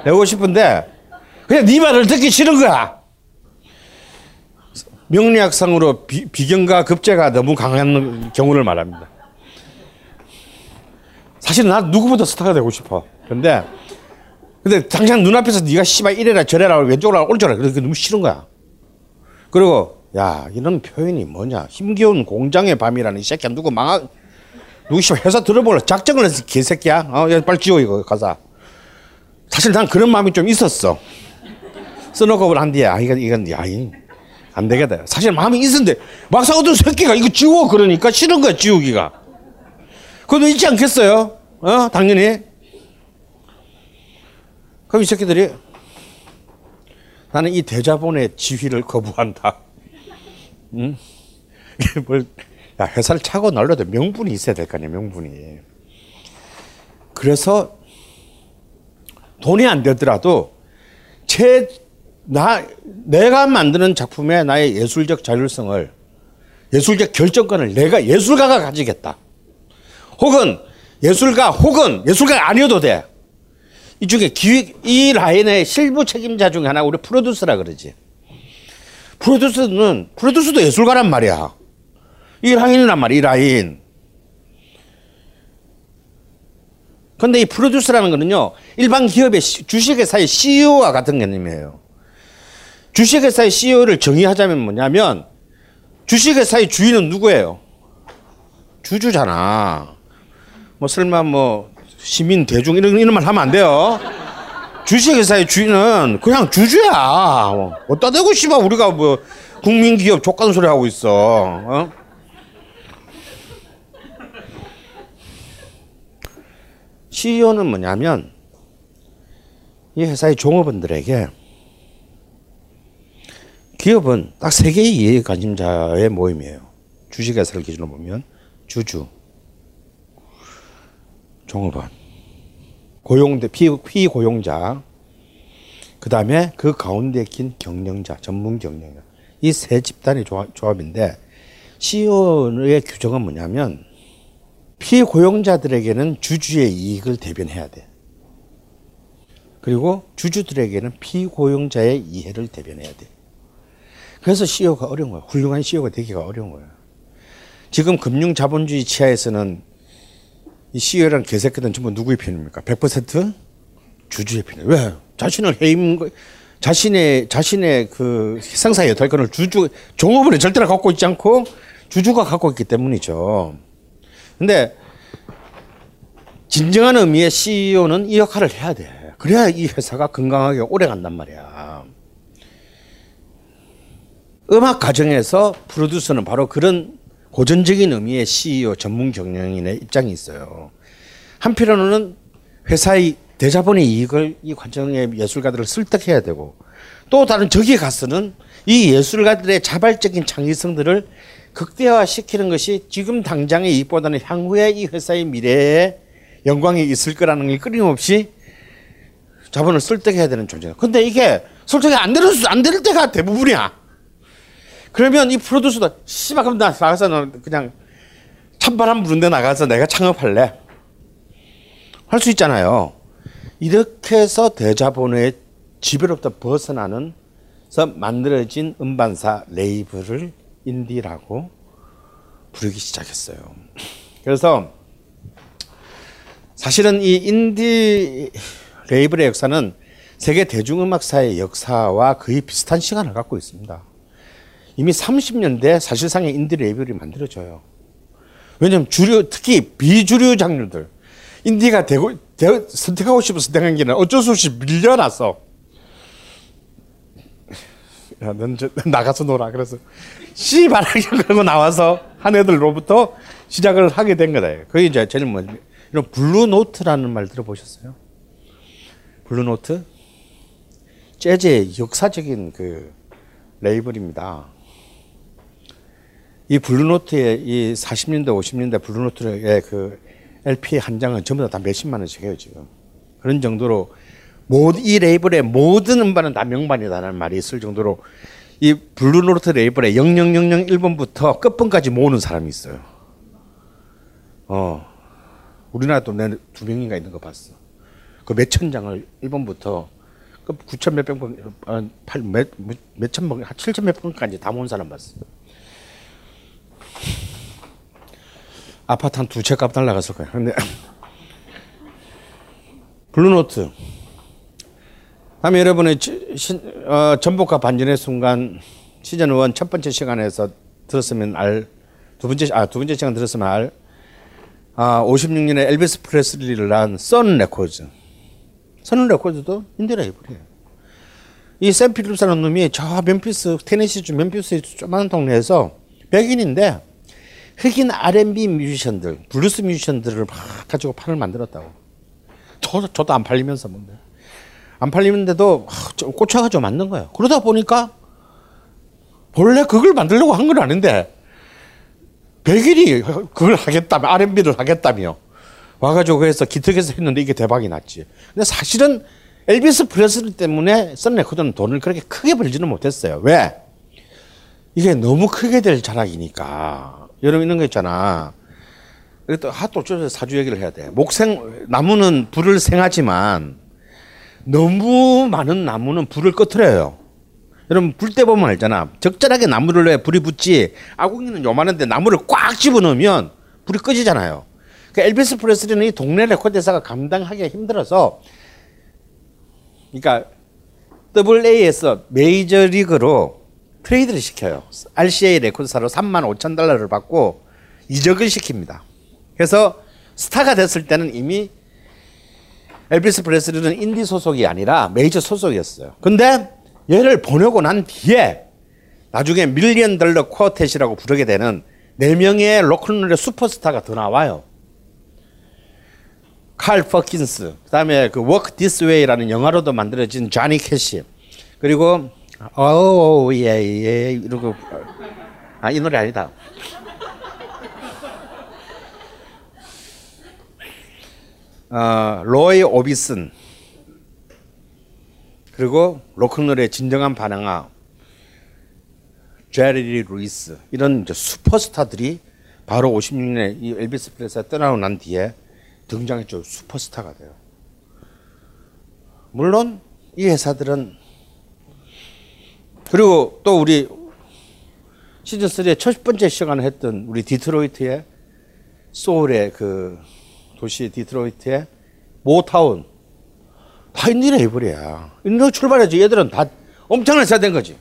되고 싶은데, 그냥 네 말을 듣기 싫은 거야. 명리학상으로 비, 비경과 급제가 너무 강한 경우를 말합니다. 사실 난 누구보다 스타가 되고 싶어. 근데 근데 당장 눈앞에서 네가 씨발 이래라 저래라 왼쪽으로 오른쪽으로 그게 너무 싫은 거야. 그리고 야 이런 표현이 뭐냐 힘겨운 공장의 밤이라는 이 새끼야 누구 망하 누구 씨발 회사 들어보려 작정을 해서 개새끼야. 어 야, 빨리 지워 이거 가사. 사실 난 그런 마음이 좀 있었어. 써놓고 한 뒤에 아 이건 이건 야이 안 되겠다. 사실 마음이 있었는데 막상 어떤 새끼가 이거 지워 그러니까 싫은 거야 지우기가. 그것도 있지 않겠어요? 어 당연히. 그럼 이 새끼들이 나는 이 대자본의 지휘를 거부한다. 응? 뭘, 야, 회사를 차고 날려도 명분이 있어야 될 거 아니야, 명분이. 그래서 돈이 안 되더라도 제, 나, 내가 만드는 작품에 나의 예술적 자율성을, 예술적 결정권을 내가 예술가가 가지겠다. 혹은 예술가, 혹은 예술가가 아니어도 돼. 이 중에 기획 이 라인의 실무 책임자 중에 하나 우리 프로듀서라 그러지. 프로듀서는 프로듀서도 예술가란 말이야. 이 라인이란 말이야. 이 라인. 근데 이 프로듀서라는 거는요. 일반 기업의 시- 주식회사의 CEO와 같은 개념이에요. 주식회사의 CEO를 정의하자면 뭐냐면 주식회사의 주인은 누구예요? 주주잖아. 뭐 설마 뭐 시민 대중 이런 이런 말 하면 안 돼요. 주식회사의 주인은 그냥 주주야. 뭐 어따 대고 씨발 우리가 뭐 국민기업 족간 소리 하고 있어. 어? CEO는 뭐냐면 이 회사의 종업원들에게 기업은 딱 세 개의 이해 관심자의 모임이에요. 주식회사를 기준으로 보면 주주, 종업원, 고용대 피, 피고용자, 그 다음에 그 가운데 낀 경영자, 전문 경영자. 이 세 집단의 조합, 조합인데 CEO의 규정은 뭐냐면 피고용자들에게는 주주의 이익을 대변해야 돼. 그리고 주주들에게는 피고용자의 이해를 대변해야 돼. 그래서 CEO가 어려운 거야. 훌륭한 CEO가 되기가 어려운 거야. 지금 금융 자본주의 치하에서는 이 CEO랑 개새끼들은 전부 누구의 편입니까? 100% 주주의 편이에요. 왜? 자신을 해임, 자신의, 자신의 그 상사의 여탈권을 주주, 종업원이 절대로 갖고 있지 않고 주주가 갖고 있기 때문이죠. 근데 진정한 의미의 CEO는 이 역할을 해야 돼. 그래야 이 회사가 건강하게 오래 간단 말이야. 음악 가정에서 프로듀서는 바로 그런 고전적인 의미의 CEO 전문 경영인의 입장이 있어요. 한편으로는 회사의 대자본의 이익을 이 관정의 예술가들을 설득해야 되고 또 다른 저기에 가서는 이 예술가들의 자발적인 창의성들을 극대화시키는 것이 지금 당장의 이익보다는 향후에 이 회사의 미래에 영광이 있을 거라는 게 끊임없이 자본을 설득해야 되는 존재다. 근데 이게 설득이 안 되는 수, 안될 때가 대부분이야. 그러면 이 프로듀서도 씨발 그럼 나 나가서 너 그냥 찬바람 부는 데 나가서 내가 창업할래. 할 수 있잖아요. 이렇게 해서 대자본의 지배로부터 벗어나는 서 만들어진 음반사 레이블을 인디라고 부르기 시작했어요. 그래서 사실은 이 인디 레이블의 역사는 세계 대중음악사의 역사와 거의 비슷한 시간을 갖고 있습니다. 이미 30년대 사실상의 인디 레이블이 만들어져요. 왜냐하면 주류 특히 비주류 장르들 인디가 되고 되, 선택하고 싶어서 선택한 게 어쩔 수 없이 밀려났어. 야, 넌 저, 나가서 놀아. 그래서 씨발하게 그러고 나와서 한 애들로부터 시작을 하게 된 거다. 그게 이제 제일 뭐 이런 블루 노트라는 말 들어보셨어요? 블루 노트? 재즈의 역사적인 그 레이블입니다. 이 블루 노트의 이 40년대 50년대 블루 노트의 그 LP 한 장은 전부 다 몇십만 원씩 해요 지금 그런 정도로 이 레이블의 모든 음반은 다 명반이다라는 말이 있을 정도로 이 블루노트 레이블의 0001번부터 끝번까지 모으는 사람이 있어요. 어 우리나라도 내두 명인가 있는 거 봤어. 그 몇천 장을 1번부터 그 9천 몇백 번, 아, 팔, 몇, 몇, 몇천 번, 7천 몇 번까지 다 모은 사람 봤어. 아파트 한 두 채 값 날라갔을 거야. 근데 블루노트. 다음에 여러분의 신, 어, 전복과 반전의 순간 시즌 1 첫 번째 시간에서 들었으면 알, 두 번째, 아, 두 번째 시간 들었으면 알, 아, 56년에 엘비스 프레슬리를 낳은 선 레코드. 선 레코드도 인디 레이블이에요. 이샘 필립스라는 놈이 저 멤피스, 테네시주 멤피스의 조그마한 동네에서 백인인데 흑인 R&B 뮤지션들, 블루스 뮤지션들을 막 가지고 판을 만들었다고. 저, 저도 안 팔리면서 뭔데. 안 팔리는데도 꽂혀가지고 만든 거예요. 그러다 보니까 본래 그걸 만들려고 한 건 아닌데 백일이 그걸 하겠다며 R&B를 하겠다며 와가지고 그래서 기특해서 했는데 이게 대박이 났지. 근데 사실은 엘비스 프레슬리 때문에 썬레코드는 돈을 그렇게 크게 벌지는 못했어요. 왜? 이게 너무 크게 될 자락이니까. 여러분 이런 거 있잖아. 또 어쩌서 사주 얘기를 해야 돼. 목생 나무는 불을 생하지만 너무 많은 나무는 불을 꺼트려요. 여러분 불 때 보면 알잖아. 적절하게 나무를 왜 불이 붙지. 아궁이는 요만한데 나무를 꽉 집어넣으면 불이 꺼지잖아요. 그 엘비스 프레슬리는 이 동네 레코드사가 감당하기가 힘들어서 그러니까 WA에서 메이저 리그로 트레이드를 시켜요. RCA 레코드사로 3만 5천 달러를 받고 이적을 시킵니다. 그래서 스타가 됐을 때는 이미 엘비스 프레슬리는 인디 소속이 아니라 메이저 소속이었어요. 근데 얘를 보내고 난 뒤에 나중에 Million Dollar Quartet이라고 부르게 되는 네 명의 로큰롤의 슈퍼스타가 더 나와요. 칼 퍼킨스, 그다음에 그 Walk This Way라는 영화로도 만들어진 자니 캐시, 그리고 어예예 이러고 아 이 노래 아니다. 어, 로이 오비슨 그리고 로큰롤의 진정한 반항아 제리 루이스 이런 슈퍼스타들이 바로 56년에 이 엘비스 프레슬리가 떠나고 난 뒤에 등장했죠. 슈퍼스타가 돼요. 물론 이 회사들은 그리고 또 우리 시즌 3의 첫 번째 시간을 했던 우리 디트로이트의 소울의 그 도시 디트로이트의 모타운 다 인디 레이블이야. 인디 출발했지. 얘들은 다 엄청난 된 거지.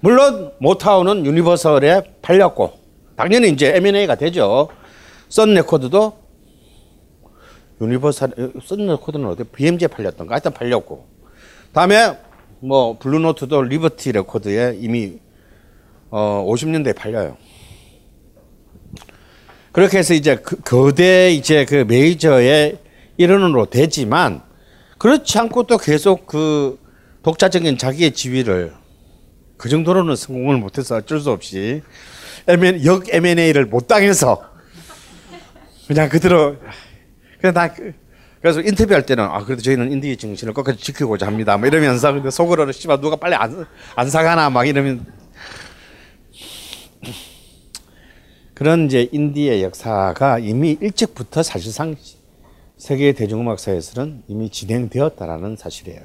물론 모타운은 유니버설에 팔렸고 당연히 이제 M&A가 되죠. 썬 레코드도 유니버설 썬 레코드는 어디 BMG에 팔렸던가 하여튼 팔렸고 다음에 뭐 블루노트도 리버티 레코드에 이미 어 50년대에 팔려요. 그렇게 해서 이제 그 거대 이제 그 메이저의 일원으로 되지만 그렇지 않고 또 계속 그 독자적인 자기의 지위를 그 정도로는 성공을 못해서 어쩔 수 없이 M&, 역 M&A를 못 당해서 그냥 그대로 그냥 다 그- 그래서 인터뷰할 때는 아 그래도 저희는 인디 정신을 끝까지 지키고자 합니다. 뭐 이러면서 근데 속으로는 씨발 누가 빨리 안, 안 사가나 막 이러면 그런 이제 인디의 역사가 이미 일찍부터 사실상 세계 대중음악사에서는 이미 진행되었다라는 사실이에요.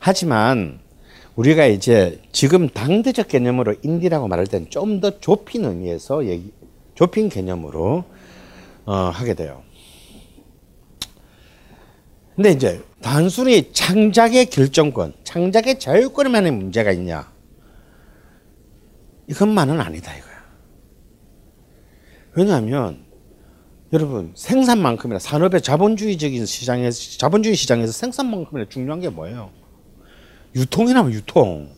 하지만 우리가 이제 지금 당대적 개념으로 인디라고 말할 때는 좀 더 좁힌 의미에서 얘기, 좁힌 개념으로 어, 하게 돼요. 근데 이제 단순히 창작의 결정권, 창작의 자유권에만의 문제가 있냐? 이것만은 아니다 이거야. 왜냐하면 여러분 생산만큼이나 산업의 자본주의적인 시장에서 자본주의 시장에서 생산만큼이나 중요한 게 뭐예요? 유통이라면 유통.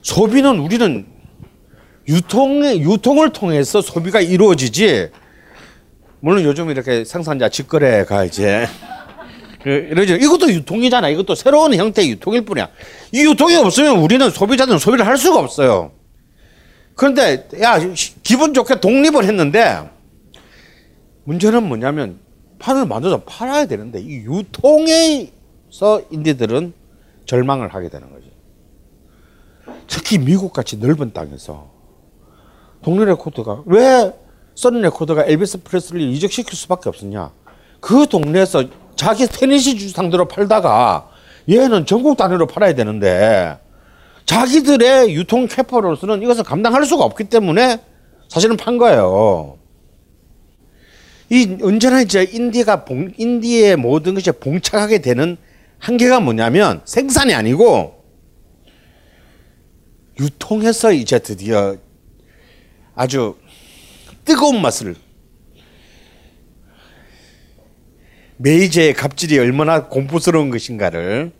소비는 우리는 유통의 유통을 통해서 소비가 이루어지지. 물론 요즘 이렇게 생산자 직거래가 이제 그 이러죠. 이것도 유통이잖아. 이것도 새로운 형태의 유통일 뿐이야. 이 유통이 없으면 우리는 소비자들은 소비를 할 수가 없어요. 그런데 야 기분 좋게 독립을 했는데 문제는 뭐냐면 판을 만들어서 팔아야 되는데 이 유통에서 인디들은 절망을 하게 되는 거죠. 특히 미국 같이 넓은 땅에서 동네 레코드가 왜 썬 레코드가 엘비스 프레슬리 이적시킬 수밖에 없었냐? 그 동네에서 자기 테네시 주 상대로 팔다가 얘는 전국 단위로 팔아야 되는데 자기들의 유통 capa로서는 이것을 감당할 수가 없기 때문에 사실은 판 거예요. 이 언제나 이제 인디가 봉, 인디의 모든 것이 봉착하게 되는 한계가 뭐냐면 생산이 아니고 유통해서 이제 드디어 아주 뜨거운 맛을 메이저의 갑질이 얼마나 공포스러운 것인가를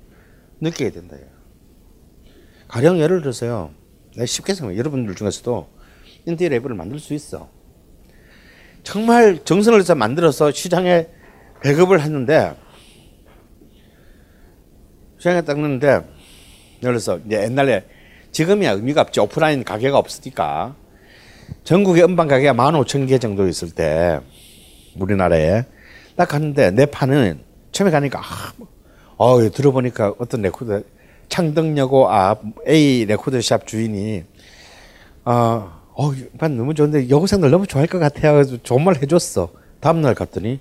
느끼게 된다. 가령 예를 들어서요. 쉽게 생각해. 여러분들 중에서도 인디 랩을 만들 수 있어. 정말 정성을 해서 만들어서 시장에 배급을 했는데 시장에 닦는데 예를 들어서 이제 옛날에 지금이야 의미가 없지 오프라인 가게가 없으니까 전국의 음반 가게가 15,000개 정도 있을 때 우리나라에 딱 깔았는데 내 판은 처음에 가니까 아, 어, 들어보니까 어떤 레코드 창덕여고 앞 A 레코드샵 주인이 어, 어, 판 너무 좋은데 여고생들 너무 좋아할 것 같아요. 그래서 좋은 말 해줬어. 다음날 갔더니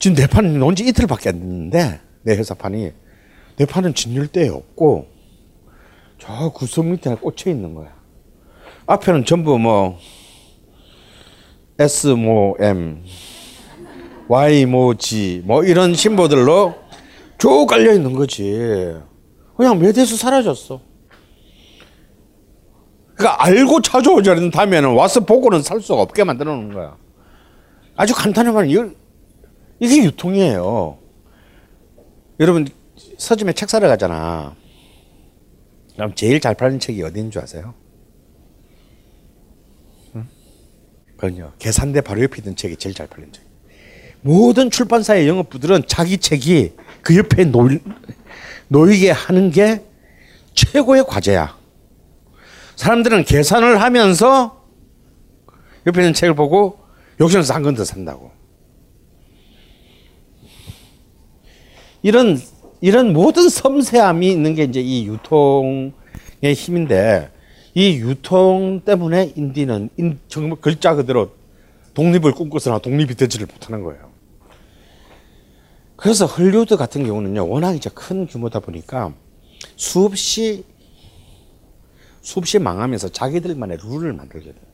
지금 내 판은 온지 이틀밖에 안 됐는데 내 회사판이 내 판은 진열대에 없고 저 구석 밑에 꽂혀 있는 거야. 앞에는 전부 뭐 S 모 M Y 모 G 뭐 이런 심보들로 쭉 깔려 있는 거지. 그냥 매대수 사라졌어. 그러니까 알고 찾아오자는 다음에는 와서 보고는 살 수가 없게 만들어 놓은 거야. 아주 간단한 말은 이게 유통이에요. 여러분 서점에 책 사러 가잖아. 그럼 제일 잘 팔리는 책이 어디인 줄 아세요? 응? 그건요. 계산대 바로 옆에 있는 책이 제일 잘 팔리는 책. 모든 출판사의 영업부들은 자기 책이 그 옆에 놓, 놓이게 하는 게 최고의 과제야. 사람들은 계산을 하면서 옆에 있는 책을 보고 여기서 싼건더 산다고. 이런 이런 모든 섬세함이 있는 게 이제 이 유통의 힘인데 이 유통 때문에 인디는 글자 그대로 독립을 꿈꿔서나 독립이 되지를 못하는 거예요. 그래서 헐리우드 같은 경우는요 워낙 이제 큰 규모다 보니까 수없이 수없이 망하면서 자기들만의 룰을 만들게 돼요.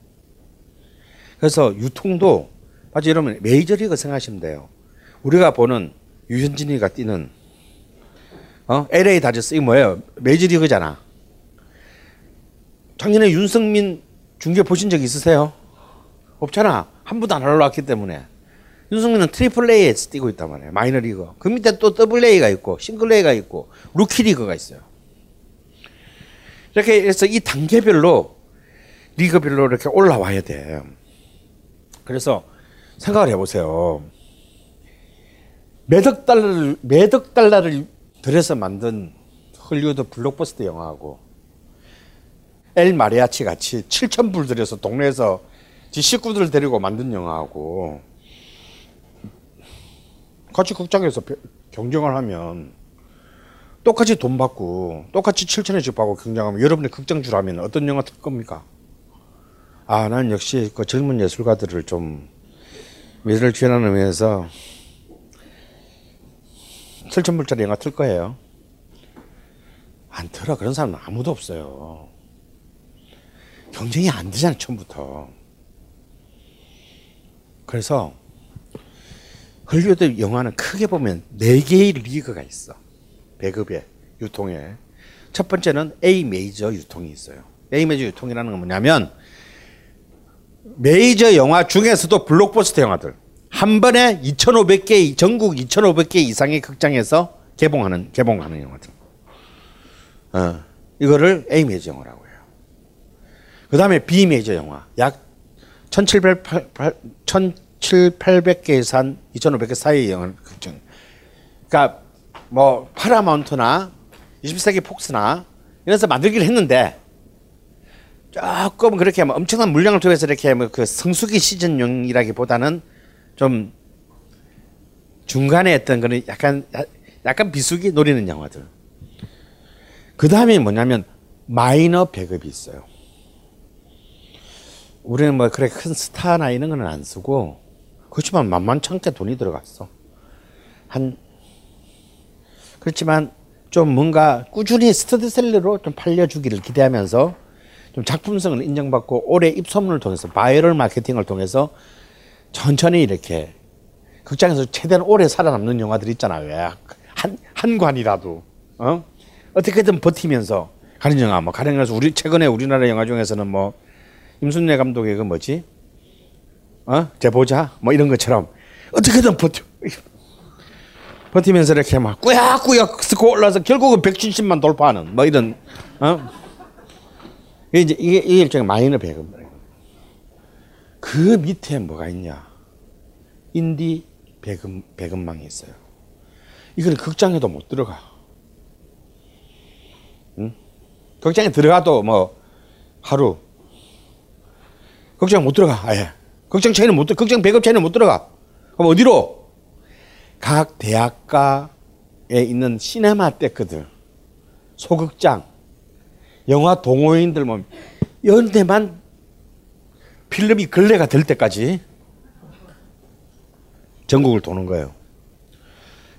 그래서 유통도 마치 여러분 메이저리그 생각하시면 돼요. 우리가 보는 류현진이가 뛰는 어? LA 다저스 이 뭐예요? 메이저리그잖아. 작년에 윤석민 중계 보신 적 있으세요? 없잖아. 한 번도 안 올라왔기 때문에. 윤석민은 트리플 A에서 뛰고 있단 말이에요. 마이너리그. 그 밑에 또 더블 A가 있고 싱글 A가 있고 루키 리그가 있어요. 이렇게 해서 이 단계별로 리그별로 이렇게 올라와야 돼. 그래서 생각을 해보세요. 매덕 달러를 매덕 달러를 들여서 만든 헐리우드 블록버스터 영화하고 엘 마리아치 같이 7천 불 들여서 동네에서 지 식구들을 데리고 만든 영화하고 같이 극장에서 벼- 경쟁을 하면 똑같이 돈 받고 똑같이 7천원씩 받고 경쟁하면 여러분의 극장줄 하면 어떤 영화 틀 겁니까? 아, 난 역시 그 젊은 예술가들을 좀 미래를 기원하는 의미에서 7천불짜리 영화 틀 거예요. 안 틀어. 그런 사람은 아무도 없어요. 경쟁이 안 되잖아, 처음부터. 그래서 헐리우드 영화는 크게 보면 네 개의 리그가 있어. 배급에, 유통에. 첫 번째는 A 메이저 유통이 있어요. A 메이저 유통이라는 건 뭐냐면 메이저 영화 중에서도 블록버스터 영화들 한 번에 2,500개 전국 2,500개 이상의 극장에서 개봉하는 개봉하는 영화들. 어, 이거를 A 메이저 영화라고 해요. 그 다음에 B 메이저 영화 약 1,700 개산 2,500개 사이의 영화 극장. 그러니까 뭐 파라마운트나 20세기 폭스나 이래서 만들기를 했는데 조금 그렇게 뭐 엄청난 물량을 투여해서 이렇게 뭐 그 성수기 시즌용이라기보다는 좀 중간에 했던 거는 약간 약간 비수기 노리는 영화들. 그 다음에 뭐냐면 마이너 배급이 있어요. 우리는 뭐 그래 큰 스타나 이런 거는 안 쓰고 그렇지만 만만찮게 돈이 들어갔어. 한 그렇지만 좀 뭔가 꾸준히 스터디셀러로 좀 팔려주기를 기대하면서 좀 작품성을 인정받고 올해 입소문을 통해서 바이럴 마케팅을 통해서 천천히 이렇게 극장에서 최대한 오래 살아남는 영화들 있잖아 왜한 한 관이라도 어? 어떻게든 버티면서 가는 영화 뭐 가령 해서 우리 최근에 우리나라 영화 중에서는 뭐 임순례 감독의 그 뭐지 어 제보자 뭐 이런 것처럼 어떻게든 버텨 버티면서 이렇게 막 꾸역꾸역 쓰고 올라서 결국은 170만 돌파하는 뭐 이런 어 이제 이게, 이게 일종의 마이너 배급. 그 밑에 뭐가 있냐? 인디 배급 배급망이 있어요. 이거는 극장에도 못 들어가. 응? 극장에 들어가도 뭐 하루 극장 못 들어가. 아예. 극장 체인은 못 들- 극장 배급 체인은 못 들어가. 그럼 어디로? 각 대학가에 있는 시네마테크들 소극장 영화 동호인들 뭐 연대만 필름이 걸레가 될 때까지 전국을 도는 거예요.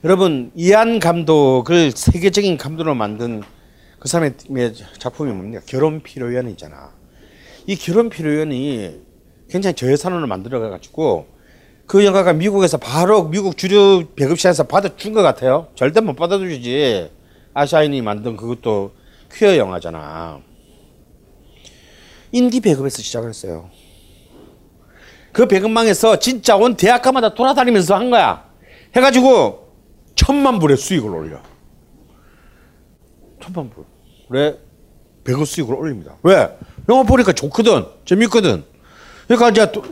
여러분 이한 감독을 세계적인 감독으로 만든 그 사람의 작품이 뭡니까? 결혼 피로연이잖아. 이 결혼 피로연이 굉장히 저예산으로 만들어가 가지고 그 영화가 미국에서 바로 미국 주류 배급사에서 받아준 것 같아요. 절대 못 받아주지. 아샤인이 만든 그것도 퀴어 영화잖아. 인디 배급에서 시작을 했어요. 그 배급망에서 진짜 온 대학가마다 돌아다니면서 한 거야. 해가지고 천만 불의 수익을 올려. 천만 불. 왜? 배급 수익을 올립니다. 왜? 영화 보니까 좋거든. 재밌거든. 그러니까 이제 도,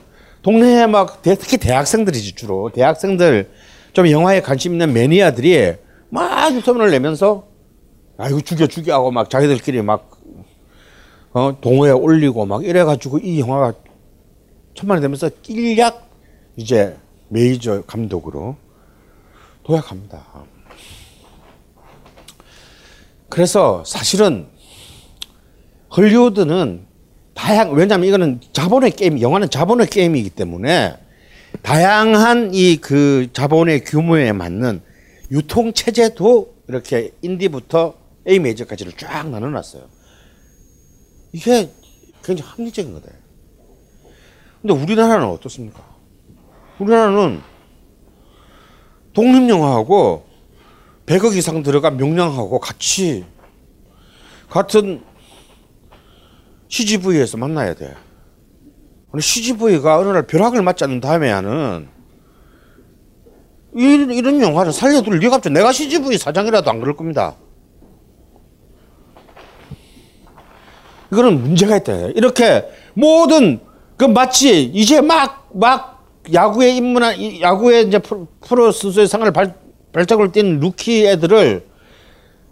동네에 막 특히 대학생들이지 주로 대학생들 좀 영화에 관심 있는 매니아들이 막 유튜브를 내면서 아 이거 죽여 죽여 하고 막 자기들끼리 막 어, 동호회 올리고 막 이래가지고 이 영화가 천만이 되면서 일약 이제 메이저 감독으로 도약합니다. 그래서 사실은 헐리우드는 다양 왜냐하면 이거는 자본의 게임 영화는 자본의 게임이기 때문에 다양한 이 그 자본의 규모에 맞는 유통 체제도 이렇게 인디부터 A 메이저까지를 쫙 나눠놨어요. 이게 굉장히 합리적인 거다. 근데 우리나라는 어떻습니까? 우리나라는 독립영화하고 100억 이상 들어간 명량하고 같이 같은 CGV에서 만나야 돼. 근데 CGV가 어느 날 벼락을 맞지 않는 다음에야 이런, 이런 영화를 살려둘 리가 없죠. 내가 CGV 사장이라도 안 그럴 겁니다. 이거는 문제가 있다. 이렇게 모든 그 마치 이제 막, 막 야구에 입문한, 야구에 이제 프로 선수의 상을 발, 발짝을 뗀 루키 애들을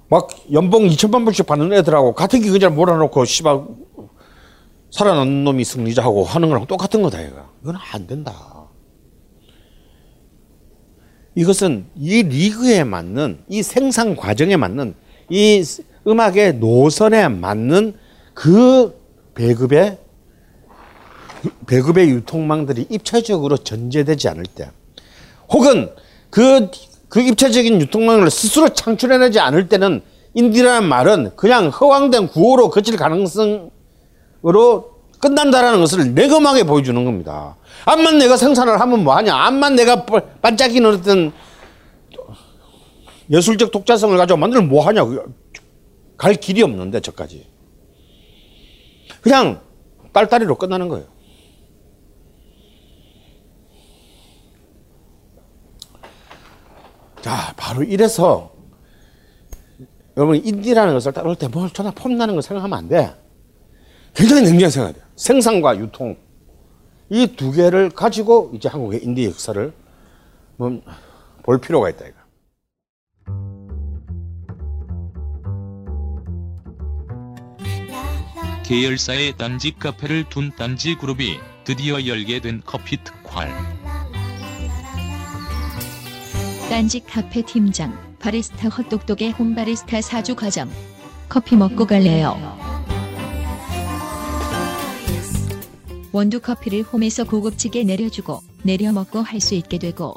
막 연봉 2천만 불씩 받는 애들하고 같은 기근자를 몰아놓고 씨발 살아남는 놈이 승리자하고 하는 거랑 똑같은 거다 얘가. 이건 안 된다. 이것은 이 리그에 맞는 이 생산 과정에 맞는 이 음악의 노선에 맞는 그 배급의 배급의 유통망들이 입체적으로 전제되지 않을 때 혹은 그, 그 입체적인 유통망을 스스로 창출해내지 않을 때는 인디라는 말은 그냥 허황된 구호로 그칠 가능성 으로 끝난다라는 것을 내검하게 보여주는 겁니다. 암만 내가 생산을 하면 뭐하냐. 암만 내가 반짝이는 어떤 예술적 독자성을 가지고 만들면 뭐하냐. 갈 길이 없는데 저까지. 그냥 딸딸이로 끝나는 거예요. 자, 바로 이래서 여러분 인디라는 것을 따를 때뭘 전화 폼나는 걸 생각하면 안 돼. 굉장히 생각해야 돼. 생산과 유통 이 두 개를 가지고 이제 한국의 인디 역사를 볼 필요가 있다 이거. 계열사의 딴지 카페를 둔 딴지 그룹이 드디어 열게 된 커피 특활. 딴지 카페 팀장 바리스타 헛똑똑의 홈바리스타 사주 과정 커피 먹고 갈래요. 원두 커피를 홈에서 고급지게 내려주고 내려 먹고 할 수 있게 되고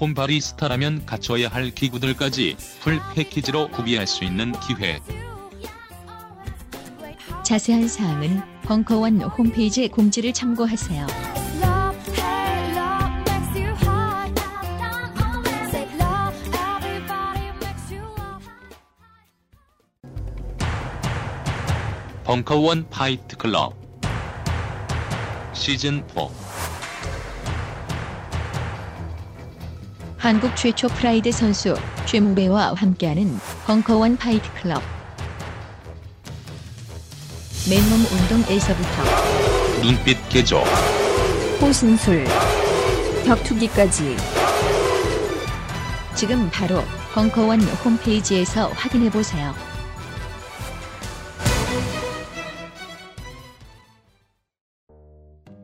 홈 바리스타라면 갖춰야 할 기구들까지 풀 패키지로 구비할 수 있는 기회. 자세한 사항은 벙커원 홈페이지 공지를 참고하세요. 벙커원 파이트 클럽 시즌 4 한국 최초 프라이드 선수 최무배와 함께하는 벙커원 파이트 클럽. 맨몸 운동에서부터 눈빛 개조. 호신술 격투기까지. 지금 바로 벙커원 홈페이지에서 확인해 보세요.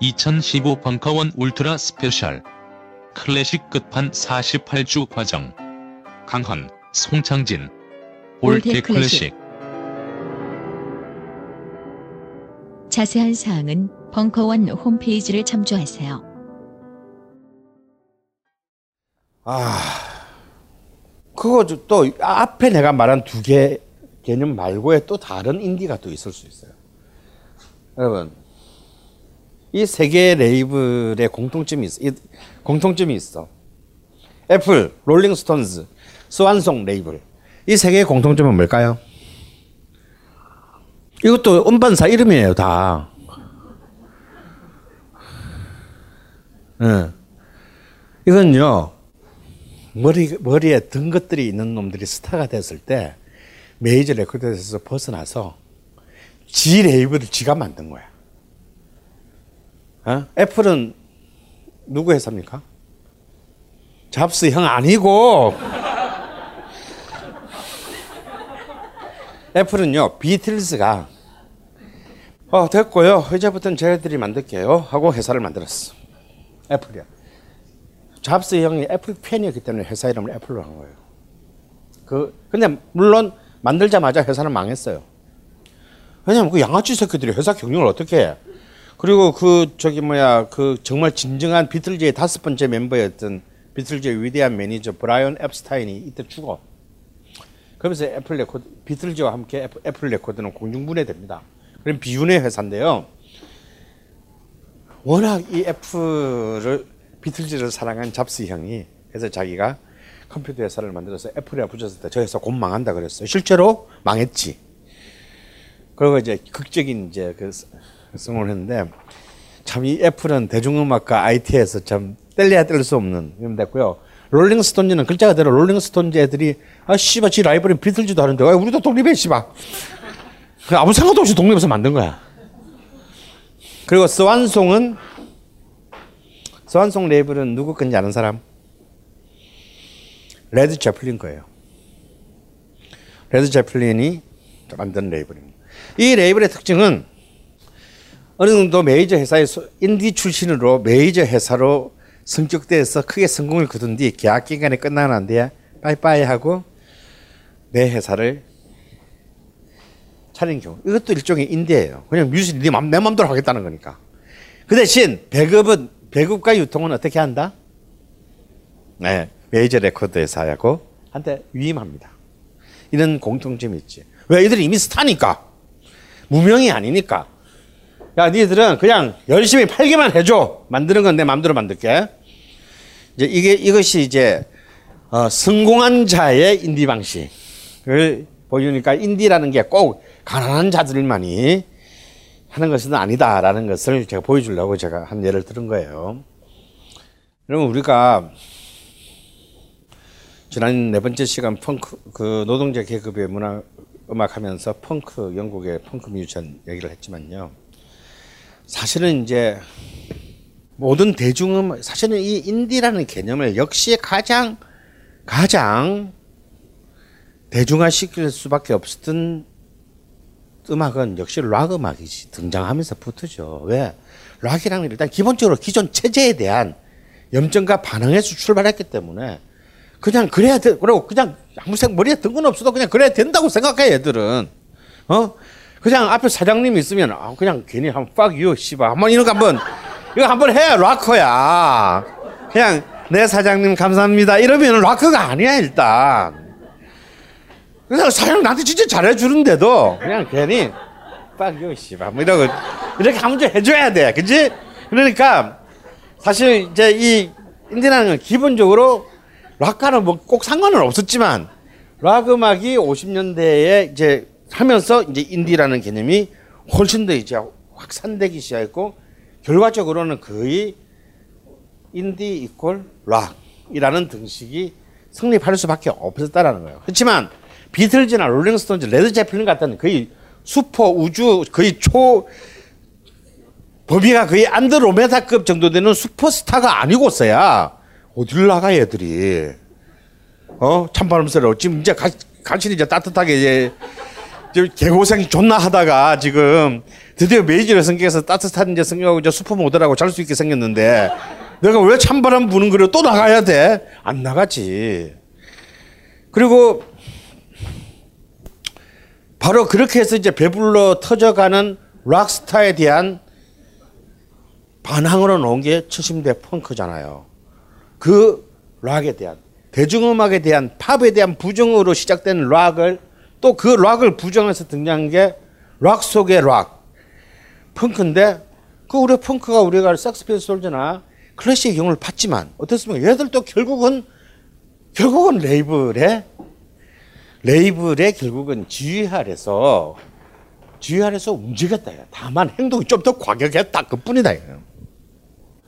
(2015) 벙커원 울트라 스페셜. 클래식 끝판 48주 과정. 강헌, 송창진. 올드 올드 클래식. 자세한 사항은 벙커원 홈페이지를 참조하세요. 아, 그거 저- 또 앞에 내가 말한 두 개 개념 말고의 또 다른 인디가 또 있을 수 있어요. 여러분, 이 세 개의 레이블의 공통점이 있어. 이- 공통점이 있어. 애플, 롤링스톤즈, 스완송 레이블. 이 세 개의 공통점은 뭘까요? 이것도 음반사 이름이에요, 다. 예. 이건요, 머리, 머리에 든 것들이 있는 놈들이 스타가 됐을 때 메이저 레코드에서 벗어나서 지 레이블을 지가 만든 거야. 어? 애플은 누구 회사입니까? 잡스 형 아니고. 애플은요 비틀즈가 어 됐고요. 이제부터는 저희들이 만들게요. 하고 회사를 만들었어. 애플이야. 잡스 형이 애플 팬이었기 때문에 회사 이름을 애플로 한 거예요. 그 근데 물론 만들자마자 회사는 망했어요. 왜냐면 그 양아치 새끼들이 회사 경영을 어떻게 해 그리고 그 저기 뭐야 그 정말 진정한 비틀즈의 다섯 번째 멤버였던 비틀즈의 위대한 매니저 브라이언 엡스타인이 이때 죽어. 그러면서 애플 레코드 비틀즈와 함께 애플, 레코드는 공중분해됩니다. 그런 비운의 회사인데요. 워낙 이 애플을 비틀즈를 사랑한 잡스 형이 그래서 자기가 컴퓨터 회사를 만들어서 애플에 붙였을 때 저 회사 곧 망한다 그랬어요. 실제로 망했지. 그리고 이제 극적인 이제 그 성공을 했는데 참 이 애플은 대중음악과 IT에서 참 뗄래야 뗄 수 없는 이름 됐고요. 롤링스톤즈는 글자 그대로 롤링스톤즈 애들이 아 씨발 지 라이벌은 비틀즈도 하는데 아, 우리도 독립해 씨발 아무 생각도 없이 독립해서 만든 거야. 그리고 스완송은 스완송 레이블은 누구 건지 아는 사람? 레드 제플린 거예요. 레드 제플린이 만든 레이블입니다. 이 레이블의 특징은 어느 정도 메이저 회사의 소- 인디 출신으로 메이저 회사로 승격돼서 크게 성공을 거둔 뒤 계약 기간이 끝나는데 빠이빠이 하고 내 회사를 차린 경우 이것도 일종의 인디예요. 그냥 뮤직 네 맘, 내 맘대로 하겠다는 거니까. 그 대신 배급은 배급과 유통은 어떻게 한다? 네, 메이저 레코드 회사하고 한테 위임합니다. 이런 공통점이 있지. 왜 이들이 이미 스타니까 무명이 아니니까. 야, 니들은 그냥 열심히 팔기만 해줘. 만드는 건 내 마음대로 만들게. 이제 이게 이것이 이제 어, 성공한 자의 인디 방식을 보여주니까 인디라는 게 꼭 가난한 자들만이 하는 것은 아니다라는 것을 제가 보여주려고 제가 한 예를 들은 거예요. 여러분 우리가 지난 네 번째 시간 펑크 그 노동자 계급의 문화 음악 하면서 펑크 영국의 펑크 뮤지션 얘기를 했지만요. 사실은 이제 모든 대중음 사실은 이 인디라는 개념을 역시 가장 가장 대중화시킬 수밖에 없었던 음악은 역시 락 음악이 등장하면서 붙죠. 왜? 게 일단 기본적으로 기존 체제에 대한 염증과 반응에서 출발했기 때문에 그냥 그래야 돼. 그리고 그냥 아무 생 머리에 든 건 없어도 그냥 그래야 된다고 생각해 얘들은. 어? 그냥 앞에 사장님이 있으면 아, 그냥 괜히 한번 fuck you 씨발 한번 이런 거 한번 이거 한번 해 락커야. 그냥 네 사장님 감사합니다 이러면 락커가 아니야 일단. 그냥 사장 나한테 진짜 잘해주는데도 그냥 괜히 fuck you 씨발 뭐 이러고 이렇게 한번 좀 해줘야 돼, 그지? 그러니까 사실 이제 이 인디라는 건 기본적으로 락과는 뭐 꼭 상관은 없었지만 락 음악이 50년대에 이제 하면서 이제 인디라는 개념이 훨씬 더 이제 확산되기 시작했고 결과적으로는 거의 인디 equal 락이라는 등식이 성립할 수밖에 없었다라는 거예요. 그렇지만 비틀즈나 롤링스톤즈, 레드 제플린 같은 거의 슈퍼 우주 거의 초 범위가 거의 안드로메다급 정도 되는 슈퍼스타가 아니고서야 어딜 나가 얘들이 어 찬바람스러워 지금 이제 가, 간신히 이제 따뜻하게 이제 개고생 존나 하다가 지금 드디어 메이저를 성격해서 따뜻한 이제 성격하고 이제 슈퍼 모델하고 잘 수 있게 생겼는데 내가 왜 찬바람 부는 거를 또 나가야 돼? 안 나가지. 그리고 바로 그렇게 해서 이제 배불러 터져가는 락스타에 대한 반항으로 나온 게 70대 펑크잖아요. 그 락에 대한 대중음악에 대한 팝에 대한 부정으로 시작된 락을 또 그 락을 부정해서 등장한 게 락 속의 락 펑크인데 그 우리 펑크가 우리가 섹스 피스톨즈나 클래시의 경우를 봤지만 어떻습니까? 얘들도 결국은 결국은 레이블에 레이블에 결국은 지휘 아래서 지휘 아래서 움직였다. 다만 행동이 좀 더 과격했다. 그뿐이다.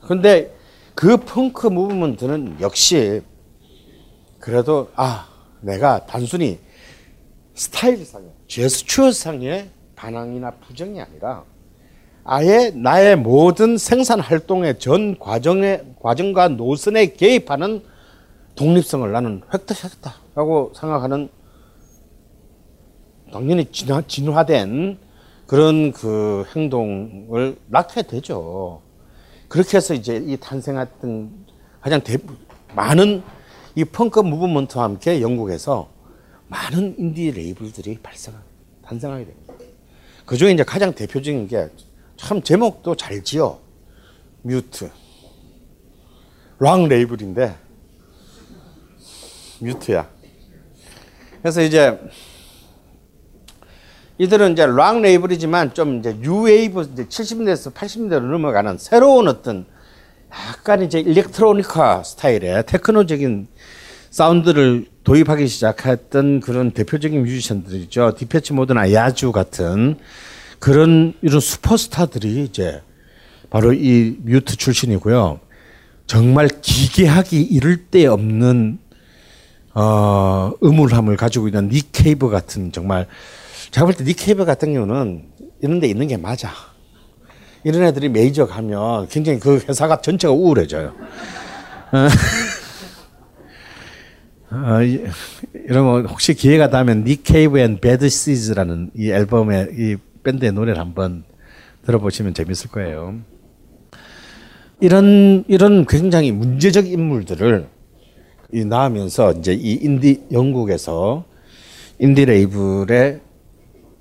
근데 그 펑크 무브먼트는 역시 그래도 아 내가 단순히 스타일상의 제스처상의 반항이나 부정이 아니라 아예 나의 모든 생산 활동의 전 과정의 과정과 노선에 개입하는 독립성을 나는 획득했다라고 생각하는 당연히 진화, 진화된 그런 그 행동을 낳게 되죠. 그렇게 해서 이제 이 탄생했던 가장 대, 많은 이 펑크 무브먼트와 함께 영국에서 많은 인디 레이블들이 발생, 탄생하게 됩니다. 그 중에 이제 가장 대표적인 게 참 제목도 잘 지어. 뮤트. 락 레이블인데, 뮤트야. 그래서 이제 이들은 이제 락 레이블이지만 좀 이제 뉴웨이브 이제 70년대에서 80년대로 넘어가는 새로운 어떤 약간 이제 일렉트로니카 스타일의 테크노적인 사운드를 도입하기 시작했던 그런 대표적인 뮤지션들이죠. 디페치 모드나 야주 같은 그런 이런 슈퍼스타들이 이제 바로 이 뮤트 출신이고요. 정말 기괴하기 이를 데 없는 어, 음울함을 가지고 있는 닉 케이브 같은 정말 제가 볼때닉 케이브 같은 경우는 이런 데 있는 게 맞아. 이런 애들이 메이저 가면 굉장히 그 회사가 전체가 우울해져요. 어, 어, 이- 이러면 혹시 기회가 닿으면 닉 케이브 앤 배드 시즈라는 이 앨범의 이 밴드의 노래를 한번 들어보시면 재밌을 거예요. 이런 이런 굉장히 문제적 인물들을 이 나오면서 이제 이 인디 영국에서 인디 레이블에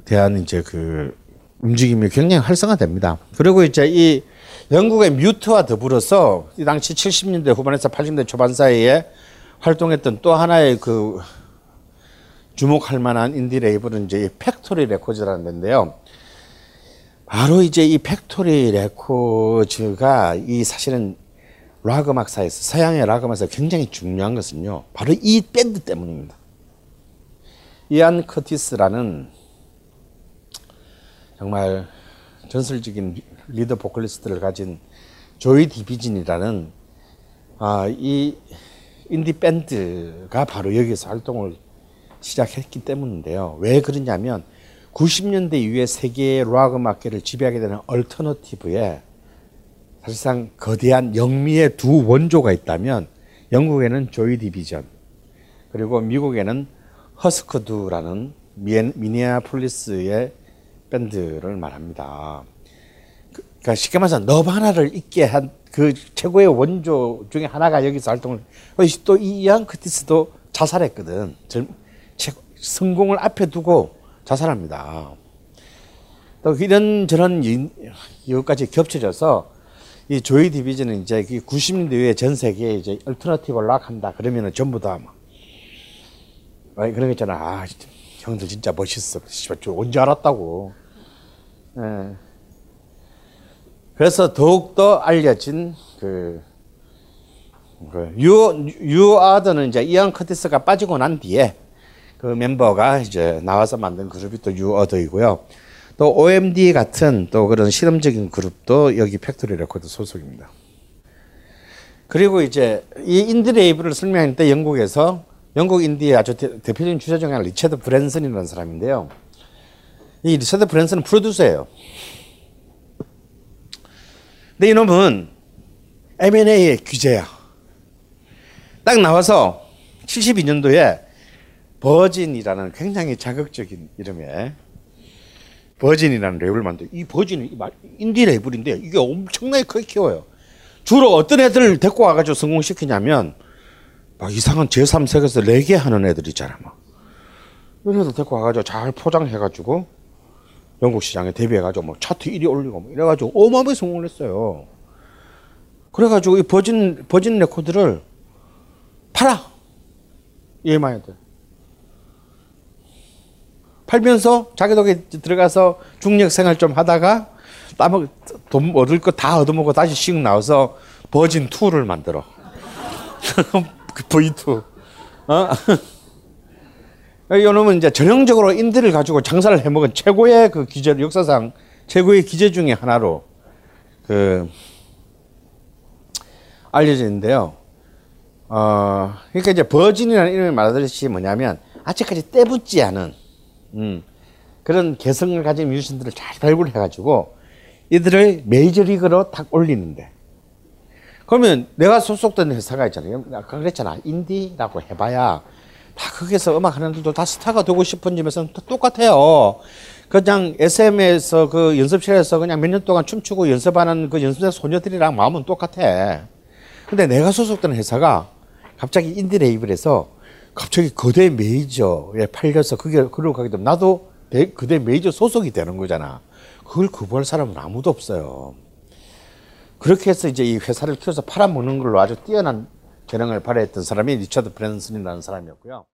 대한 이제 그 움직임이 굉장히 활성화됩니다. 그리고 이제 이 영국의 뮤트와 더불어서 이 당시 70년대 후반에서 80년대 초반 사이에 활동했던 또 하나의 그 주목할 만한 인디 레이블은 이제 이 팩토리 레코즈라는 데인데요. 바로 이제 이 팩토리 레코즈가 이 사실은 락 음악사에서 서양의 락 음악사에서 굉장히 중요한 것은요. 바로 이 밴드 때문입니다. 이안 커티스라는 정말 전설적인 리더 보컬리스트를 가진 조이 디비전이라는 아, 이 인디 밴드가 바로 여기서 활동을 시작했기 때문인데요. 왜 그러냐면 90년대 이후에 세계의 락 음악계를 지배하게 되는 alternative에 사실상 거대한 영미의 두 원조가 있다면 영국에는 조이 디비전 그리고 미국에는 허스커두라는 미니아폴리스의 밴드를 말합니다. 그- 그러니까 쉽게 말해서 너바나를 있게 한 그 최고의 원조 중에 하나가 여기서 활동을 또 이안 커티스도 자살했거든. 성공을 앞에 두고 자살합니다. 또 이런 저런 이- 이것까지 겹쳐져서 이 조이 디비전은 이제 90년대 전 세계에 이제 alternative 락 한다 그러면은 전부 다 막, 아, 그런 거 있잖아. 아, 형들 진짜 멋있어. 저 언제 알았다고. 예. 그래서 더욱더 알려진 그, 그 유, 뉴오더는 이제 이안 커티스가 빠지고 난 뒤에 그 멤버가 이제 나와서 만든 그룹이 또 뉴오더이고요. 또 OMD 같은 또 그런 실험적인 그룹도 여기 팩토리 레코드 소속입니다. 그리고 이제 이 인디 레이블을 설명할 때 영국에서 영국 인디의 아주 대, 표적인 주자 중에 리처드 브랜슨이라는 사람인데요. 이 리처드 브랜슨은 프로듀서예요. 근데 이놈은 M&A의 귀재야. 딱 나와서 72년도에 버진이라는 굉장히 자극적인 이름의 버진이라는 레이블을 만들어. 이 버진이 인디 레이블인데 이게 엄청나게 크게 키워요. 주로 어떤 애들을 데리고 와가지고 성공시키냐면 막 이상한 제3세계에서 레게 하는 애들 있잖아. 막. 이런 애들 데리고 와가지고 잘 포장해가지고 영국 시장에 데뷔해가지고 뭐 차트 1위 올리고 뭐 이래가지고 어마어마하게 성공을 했어요. 그래가지고 이 버진, 버진 레코드를 팔아. EMI한테. 팔면서 자기도 들어가서 중력 생활 좀 하다가 돈 얻을 거 다 얻어먹고 다시 씩 나와서 버진 2를 만들어. 그 V2. 어? 이놈은 이제 전형적으로 인디를 가지고 장사를 해먹은 최고의 그 기재, 역사상 최고의 기재 중의 하나로 그 알려져 있는데요. 어, 그러니까 이제 버진이라는 이름을 말하듯이 뭐냐면 아직까지 때붙지 않은 음, 그런 개성을 가진 뮤지션들을 잘 발굴해가지고 이들을 메이저리그로 탁 올리는데 그러면 내가 소속된 회사가 있잖아요. 아까 그랬잖아. 인디라고 해봐야 다 거기서 음악 하는 애들도 다 스타가 되고 싶은 점에서는 똑같아요. 그냥 SM에서 그 연습실에서 그냥 몇 년 동안 춤추고 연습하는 그 연습생 소녀들이랑 마음은 똑같아. 근데 내가 소속된 회사가 갑자기 인디 레이블 에서 갑자기 거대 메이저에 팔려서 그게 그러고 가게 되면 나도 그대 메이저 소속이 되는 거잖아. 그걸 거부할 사람은 아무도 없어요. 그렇게 해서 이제 이 회사를 키워서 팔아먹는 걸로 아주 뛰어난 재능을 발휘했던 사람이 리처드 브랜슨이라는 사람이었고요.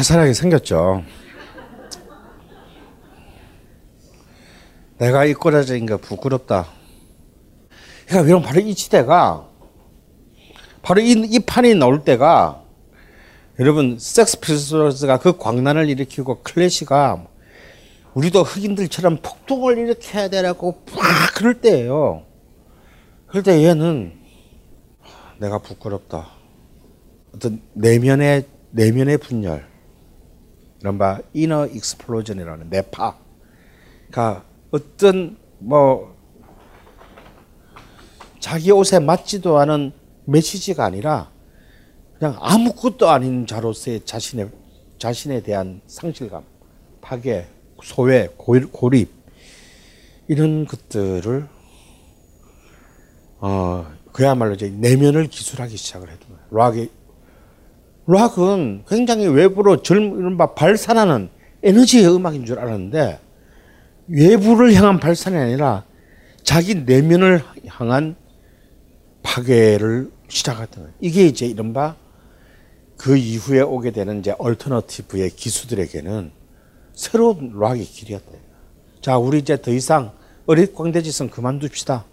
자살하게 생겼죠. 내가 이 꼬라지인가 부끄럽다. 그러니까 여러분 바로 이 시대가 바로 이, 이 판이 나올 때가 여러분 섹스 피스톨스가 그 광란을 일으키고 클래시가 우리도 흑인들처럼 폭동을 일으켜야 되라고 막 그럴 때예요. 그럴 때 얘는 내가 부끄럽다. 어떤 내면의 내면의 분열, 이른바 inner explosion이라는 내파. 그러니까 어떤 뭐 자기 옷에 맞지도 않은 메시지가 아니라 그냥 아무것도 아닌 자로서의 자신의 자신에 대한 상실감, 파괴, 소외, 고립 이런 것들을 어 그야말로 이제 내면을 기술하기 시작을 거예요. 락이 락은 굉장히 외부로 젊은 바 발산하는 에너지의 음악인 줄 알았는데 외부를 향한 발산이 아니라 자기 내면을 향한 파괴를 시작했던 거예요. 이게 이제 이른바 그 이후에 오게 되는 이제 얼터너티브의 기수들에게는 새로운 락의 길이었다. 자, 우리 이제 더 이상 어릿 광대짓은 그만둡시다.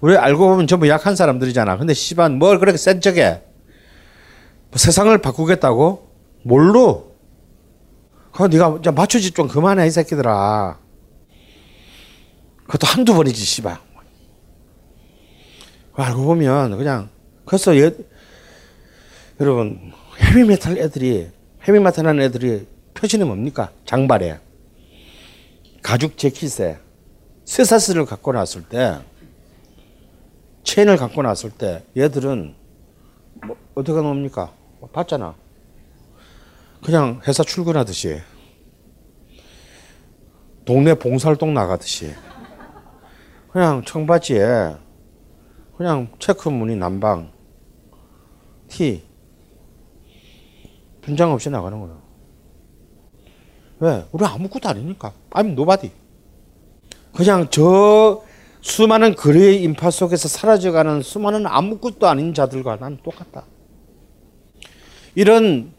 우리 알고 보면 전부 약한 사람들이잖아. 근데 씨발 뭘 그렇게 센 척해? 뭐 세상을 바꾸겠다고? 뭘로? 그 네가 이제 맞춰지 좀 그만해 이 새끼들아. 그것도 한두 번이지 씨발. 알고 보면 그냥 그래서 예, 여러분 헤비메탈 애들이 헤비메탈 하는 애들이 표시는 뭡니까? 장발에 가죽 재킷에 쇠사슬을 갖고 나왔을 때 체인을 갖고 나왔을 때 얘들은 뭐 어떻게 놉니까? 봤잖아. 그냥 회사 출근하듯이 동네 봉사활동 나가듯이 그냥 청바지에 그냥 체크 무늬 남방 티 분장 없이 나가는 거야. 왜? 우리 아무것도 아니니까. I'm nobody. 그냥 저 수많은 글의 인파 속에서 사라져가는 수많은 아무것도 아닌 자들과 난 똑같다. 이런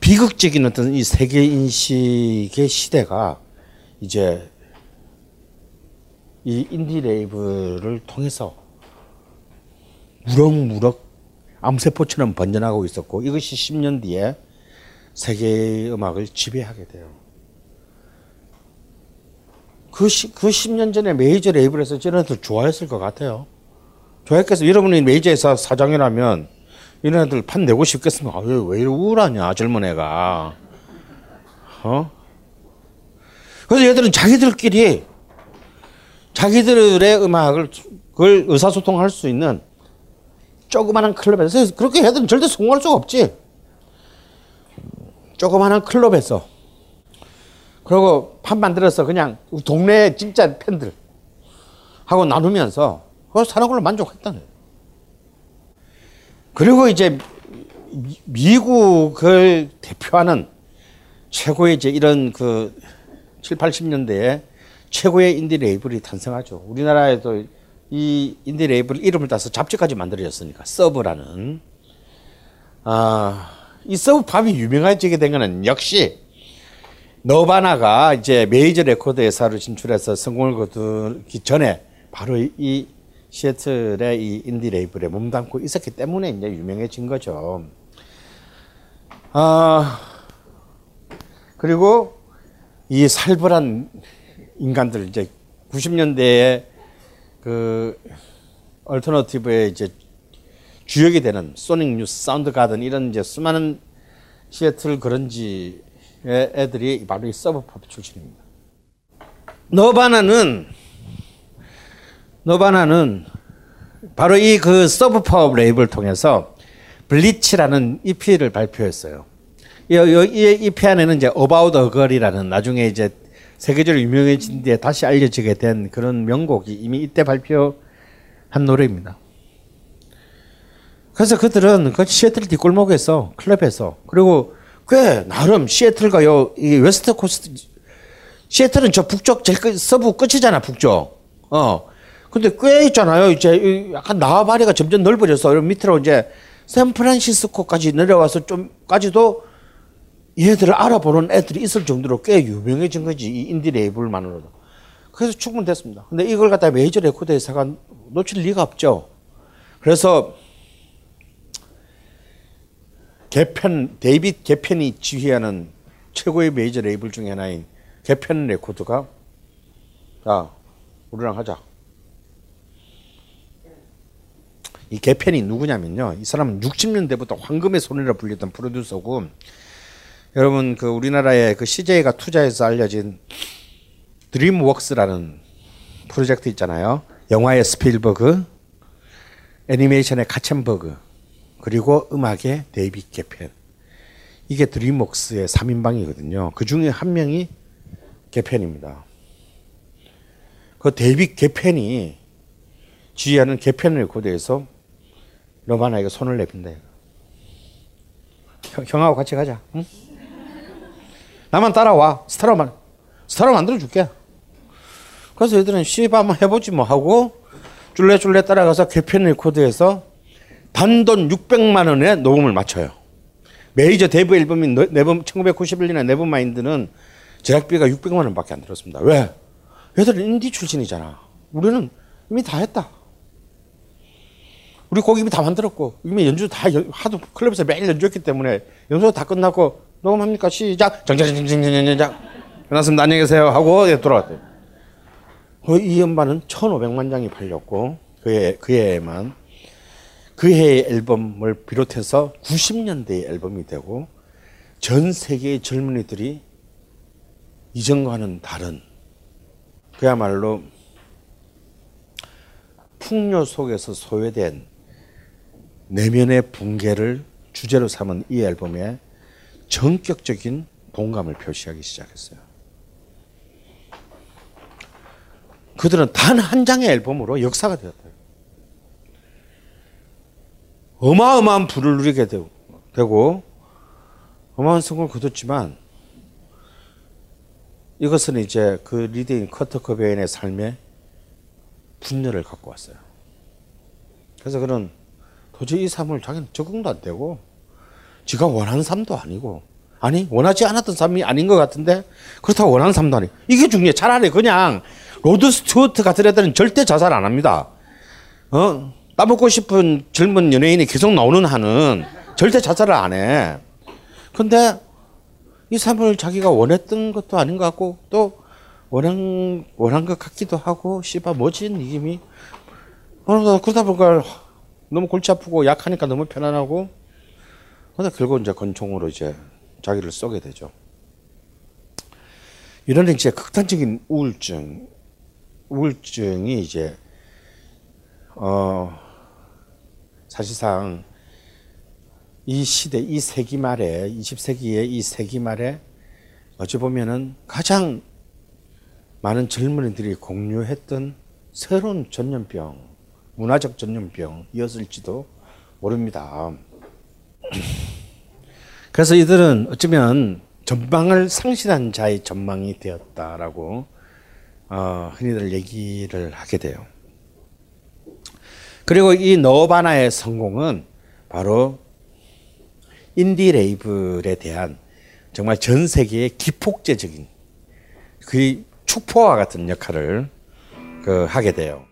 비극적인 어떤 이 세계 인식의 시대가 이제 이 인디 레이블을 통해서 무럭무럭 암세포처럼 번져나가고 있었고 이것이 10년 뒤에 세계 음악을 지배하게 돼요. 그, 시, 그 10년 전에 메이저 레이블에서 저네들 좋아했을 것 같아요. 좋아했겠어. 여러분이 메이저에서 사장이라면 이네들 판 내고 싶겠습니까? 왜, 왜 이렇게 우울하냐, 젊은 애가. 어? 그래서 얘들은 자기들끼리 자기들의 음악을 그걸 의사소통할 수 있는 조그마한 클럽에서 그렇게 애들은 절대 성공할 수가 없지. 조그마한 클럽에서 그리고 판 만들어서 그냥 동네 진짜 팬들 하고 나누면서 그 사는 걸로 만족했다는 거예요. 그리고 이제 미국을 대표하는 최고의 이제 이런 그 7, 80년대에 최고의 인디 레이블이 탄생하죠. 우리나라에도 이 인디 레이블 이름을 따서 잡지까지 만들어졌으니까 서브라는 아, 이 서브 팝이 유명해지게 된 거는 역시 너바나가 이제 메이저 레코드 회사로 진출해서 성공을 거두기 전에 바로 이 시애틀의 이 인디 레이블에 몸담고 있었기 때문에 이제 유명해진 거죠. 아 그리고 이 살벌한 인간들 이제 90년대에 그 alternative의 이제 주역이 되는 소닉 유스, 사운드 가든 이런 이제 수많은 시애틀 그런지 애들이 바로 이 서브팝 출신입니다. 너바나는 너바나는 바로 이 그 서브팝 레이블 통해서 Bleach라는 EP를 발표했어요. 이, 이 EP 안에는 이제 About a Girl이라는 나중에 이제 세계적으로 유명해진 뒤에 다시 알려지게 된 그런 명곡이 이미 이때 발표한 노래입니다. 그래서 그들은 그 시애틀 뒷골목에서 클럽에서 그리고 꽤 나름 시애틀과 이 West Coast 시애틀은 저 북쪽 제일 끝, 서부 끝이잖아 북쪽. 어. 근데 꽤 있잖아요. 이제 약간 나와바리가 점점 넓어져서 밑으로 이제 샌프란시스코까지 내려와서 좀까지도 얘들을 알아보는 애들이 있을 정도로 꽤 유명해진 거지 이 인디 레이블만으로도. 그래서 충분했습니다. 근데 이걸 갖다 메이저 레코드 회사가 놓칠 리가 없죠. 그래서 게펜 데이빗 게펜이 지휘하는 최고의 메이저 레이블 중에 하나인 게펜 레코드가 자 우리랑 하자. 이 게펜이 누구냐면요. 이 사람은 60년대부터 황금의 손이라 불렸던 프로듀서고 여러분 그 우리나라의 그 CJ가 투자해서 알려진 드림웍스라는 프로젝트 있잖아요. 영화의 스필버그, 애니메이션의 카첸버그, 그리고 음악의 데이빗 게펜. 이게 드림웍스의 3인방이거든요. 그 중에 한 명이 게펜입니다. 그 데이빗 게펜이 지휘하는 게펜 레코드에서 너바나에게 손을 내민다. 형, 형하고 같이 가자. 응? 나만 따라와. 스타로 만 스타로 만들어 줄게. 그래서 얘들은 씨바 한번 해보지 뭐 하고 쫄래쫄래 따라가서 게펜 레코드에서 단돈 600만 원에 녹음을 마쳐요. 메이저 데뷔 앨범인 너- Never 1991년에 Nevermind는 제작비가 600만 원밖에 안 들었습니다. 왜? 얘들은 인디 출신이잖아. 우리는 이미 다 했다. 우리 곡 이미 다 만들었고 이미 연주 다 연- 하도 클럽에서 매일 연주했기 때문에 연주가 다 끝났고 녹음합니까? 시작. 정정정정정정정. 끝났습니다. 안녕히 계세요. 하고 예, 돌아갔대요. 어, 이 음반은 1,500만 장이 팔렸고 그해 그해에만 그 해의 앨범을 비롯해서 90년대의 앨범이 되고 전 세계의 젊은이들이 이전과는 다른 그야말로 풍요 속에서 소외된 내면의 붕괴를 주제로 삼은 이 앨범에 전격적인 동감을 표시하기 시작했어요. 그들은 단 한 장의 앨범으로 역사가 되었다. 어마어마한 부를 누리게 되고, 어마어마한 성공을 거뒀지만 이것은 이제 그 리드인 커터 커베인의 삶에 분열을 갖고 왔어요. 그래서 그는 도저히 이 삶을 자기는 적응도 안 되고 지가 원하는 삶도 아니고 아니 원하지 않았던 삶이 아닌 것 같은데 그렇다고 원하는 삶도 아니. 이게 중요해. 차라리 그냥 로드 스튜어트 같은 애들은 절대 자살 안 합니다. 어? 따먹고 싶은 젊은 연예인이 계속 나오는 한은 절대 자살을 안해. 근데 이 삶을 자기가 원했던 것도 아닌 것 같고 또 원한 원한 것 같기도 하고 씨발 뭐지 느낌이. 어, 그러다 보니까 너무 골치 아프고 약하니까 너무 편안하고 근데 결국 이제 권총으로 이제 자기를 쏘게 되죠. 이런 이제 극단적인 우울증, 우울증이 이제 어 사실상 이 시대, 이 세기 말에 20세기의 이 세기 말에 어찌 보면은 가장 많은 젊은이들이 공유했던 새로운 전염병, 문화적 전염병이었을지도 모릅니다. 그래서 이들은 어쩌면 전망을 상실한 자의 전망이 되었다라고 어, 흔히들 얘기를 하게 돼요. 그리고 이 너바나의 성공은 바로 인디 레이블에 대한 정말 전 세계의 기폭제적인 그 축포와 같은 역할을 그 하게 돼요.